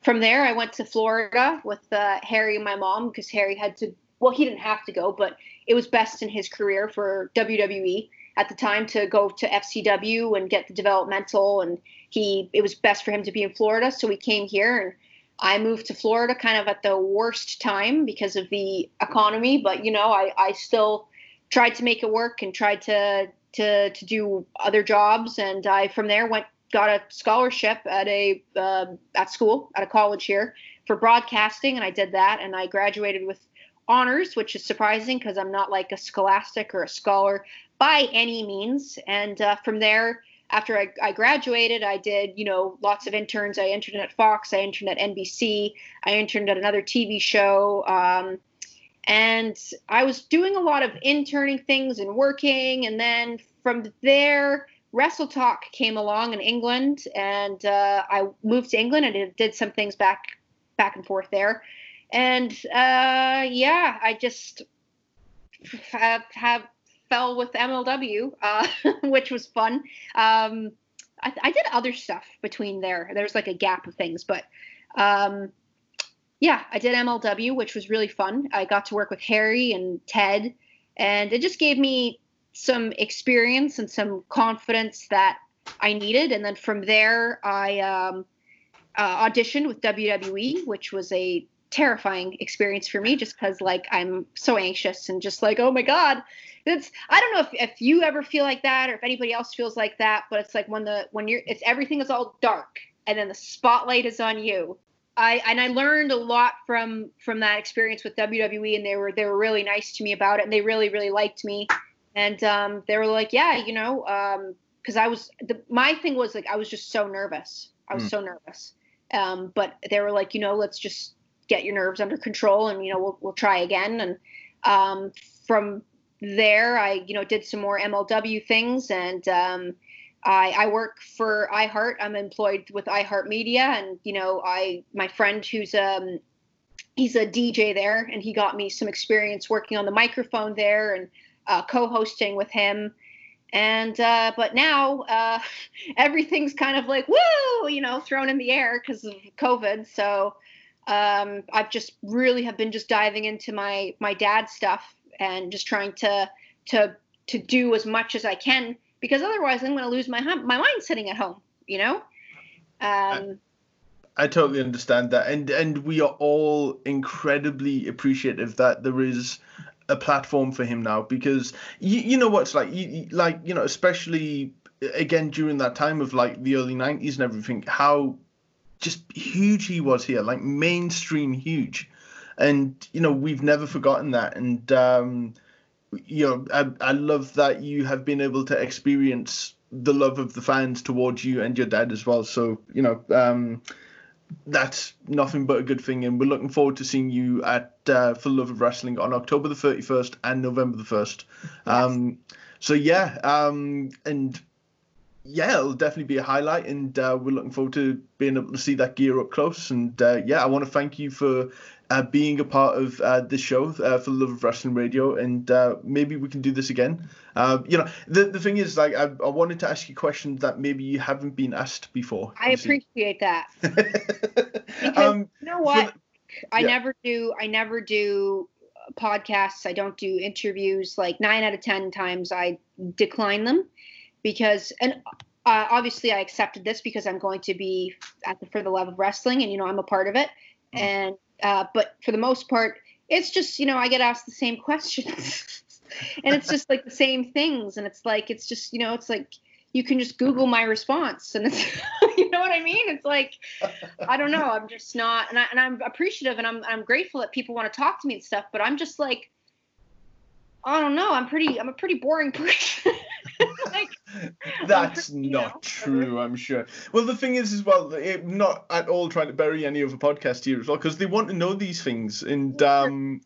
from there I went to Florida with uh, Harry and my mom because Harry had to. Well, he didn't have to go, but it was best in his career for WWE at the time to go to FCW and get the developmental and he it was best for him to be in Florida, so we came here and I moved to Florida kind of at the worst time because of the economy, but you know, I, I still tried to make it work and tried to to to do other jobs and I from there went got a scholarship at a uh, at school at a college here for broadcasting and I did that and I graduated with honors, which is surprising because I'm not like a scholastic or a scholar by any means. And uh, from there, after I, I, graduated, I did, you know, lots of interns. I interned at Fox, I interned at NBC, I interned at another TV show. Um, and I was doing a lot of interning things and working. And then from there, Wrestle Talk came along in England, and uh, I moved to England and did, did some things back back and forth there. And uh, yeah, I just have, have fell with MLW, uh, which was fun. Um, I, I, did other stuff between there. There's like a gap of things, but um, yeah, I did MLW, which was really fun. I got to work with Harry and Ted, and it just gave me some experience and some confidence that I needed. And then from there, I um, uh, auditioned with WWE, which was a terrifying experience for me just because like i'm so anxious and just like oh my god. It's i don't know if, if you ever feel like that or if anybody else feels like that but it's like when the when you're it's everything is all dark and then the spotlight is on you. I and i learned a lot from from that experience with wwe and they were they were really nice to me about it and they really really liked me and um, they were like yeah you know because um, i was the, my thing was like i was just so nervous. I was mm. so nervous. Um, but they were like you know let's just get your nerves under control and you know we'll, we'll try again. And um, from there i you know did some more mlw things and um, I, I work for iheart. I'm employed with iheart media and you know i my friend who's um he's a dj there and he got me some experience working on the microphone there and uh, co-hosting with him and uh, but now uh, everything's kind of like woo you know thrown in the air because of covid so um, I've just really have been just diving into my my dad's stuff and just trying to to to do as much as I can because otherwise I'm going to lose my my mind sitting at home. You know. Um, I, I totally understand that, and and we are all incredibly appreciative that there is a platform for him now because you, you know what's like you, like you know especially again during that time of like the early 90s and everything how just huge he was here, like mainstream huge. And you know we've never forgotten that, and um, you know I, I love that you have been able to experience the love of the fans towards you and your dad as well. So you know, um, that's nothing but a good thing, and we're looking forward to seeing you at uh, For Love of Wrestling on October the thirty first and November the first. Yes. Um, so yeah, um, and yeah, it'll definitely be a highlight, and uh, we're looking forward to being able to see that gear up close. And uh, yeah, I want to thank you for uh, being a part of uh, this show uh, for the Love of Wrestling Radio, and uh, maybe we can do this again. Uh, you know, the the thing is, like, I, I wanted to ask you questions that maybe you haven't been asked before. I appreciate that. because um, you know what, the, I never do. I never do podcasts. I don't do interviews. Like nine out of ten times, I decline them because and. Uh, obviously, I accepted this because I'm going to be at the for the love of wrestling, and you know I'm a part of it. Mm. And uh, but for the most part, it's just, you know, I get asked the same questions. and it's just like the same things. And it's like, it's just, you know, it's like you can just Google my response. And it's, you know what I mean? It's like, I don't know. I'm just not, and, I, and I'm appreciative and I'm, I'm grateful that people want to talk to me and stuff, but I'm just like, I don't know. I'm pretty, I'm a pretty boring person. like, That's not true, I'm sure. Well, the thing is, as well, it, not at all trying to bury any of the podcast here as well, because they want to know these things. And, um,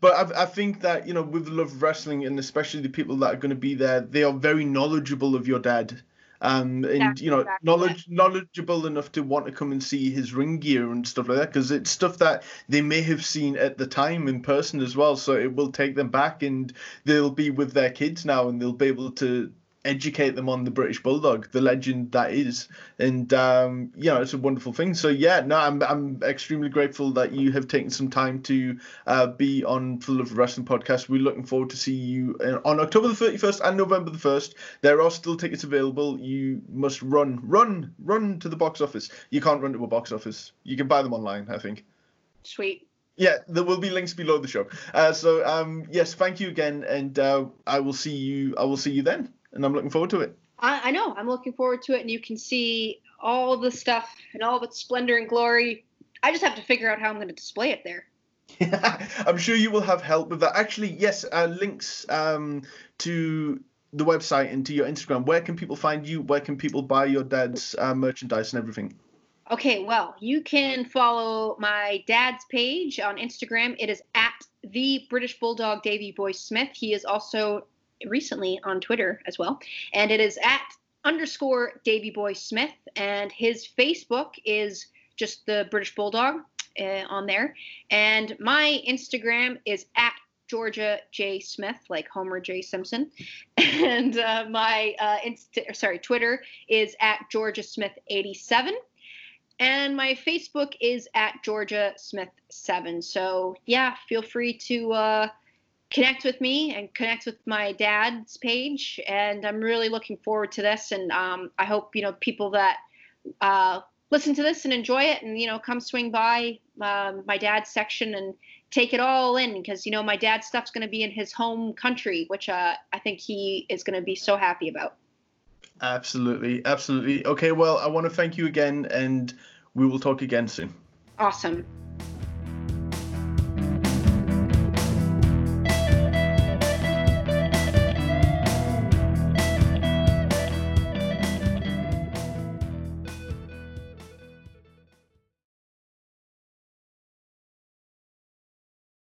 but I, I think that, you know, with the love of wrestling, and especially the people that are going to be there, they are very knowledgeable of your dad um, and you know exactly knowledge knowledgeable enough to want to come and see his ring gear and stuff like that because it's stuff that they may have seen at the time in person as well so it will take them back and they'll be with their kids now and they'll be able to educate them on the British Bulldog, the legend that is, and um, you know it's a wonderful thing. So yeah, no, I'm I'm extremely grateful that you have taken some time to uh, be on Full of Wrestling podcast. We're looking forward to see you uh, on October the 31st and November the 1st. There are still tickets available. You must run, run, run to the box office. You can't run to a box office. You can buy them online, I think. Sweet. Yeah, there will be links below the show. Uh, so um, yes, thank you again, and uh, I will see you. I will see you then and I'm looking forward to it. I, I know. I'm looking forward to it, and you can see all the stuff and all of its splendor and glory. I just have to figure out how I'm going to display it there. I'm sure you will have help with that. Actually, yes, uh, links um, to the website and to your Instagram. Where can people find you? Where can people buy your dad's uh, merchandise and everything? Okay, well, you can follow my dad's page on Instagram. It is at the British Bulldog Davey Boy Smith. He is also recently on Twitter as well, and it is at underscore Davey Boy Smith, and his Facebook is just the British Bulldog uh, on there, and my Instagram is at Georgia J Smith, like Homer J Simpson, and uh, my uh, sorry Twitter is at Georgia Smith eighty seven. And my Facebook is at Georgia Smith seven. So yeah, feel free to uh, connect with me and connect with my dad's page. And I'm really looking forward to this. And um, I hope, you know, people that uh, listen to this and enjoy it and, you know, come swing by um, my dad's section and take it all in because, you know, my dad's stuff's going to be in his home country, which uh, I think he is going to be so happy about. Absolutely. Absolutely. Okay. Well, I want to thank you again and we will talk again soon. Awesome.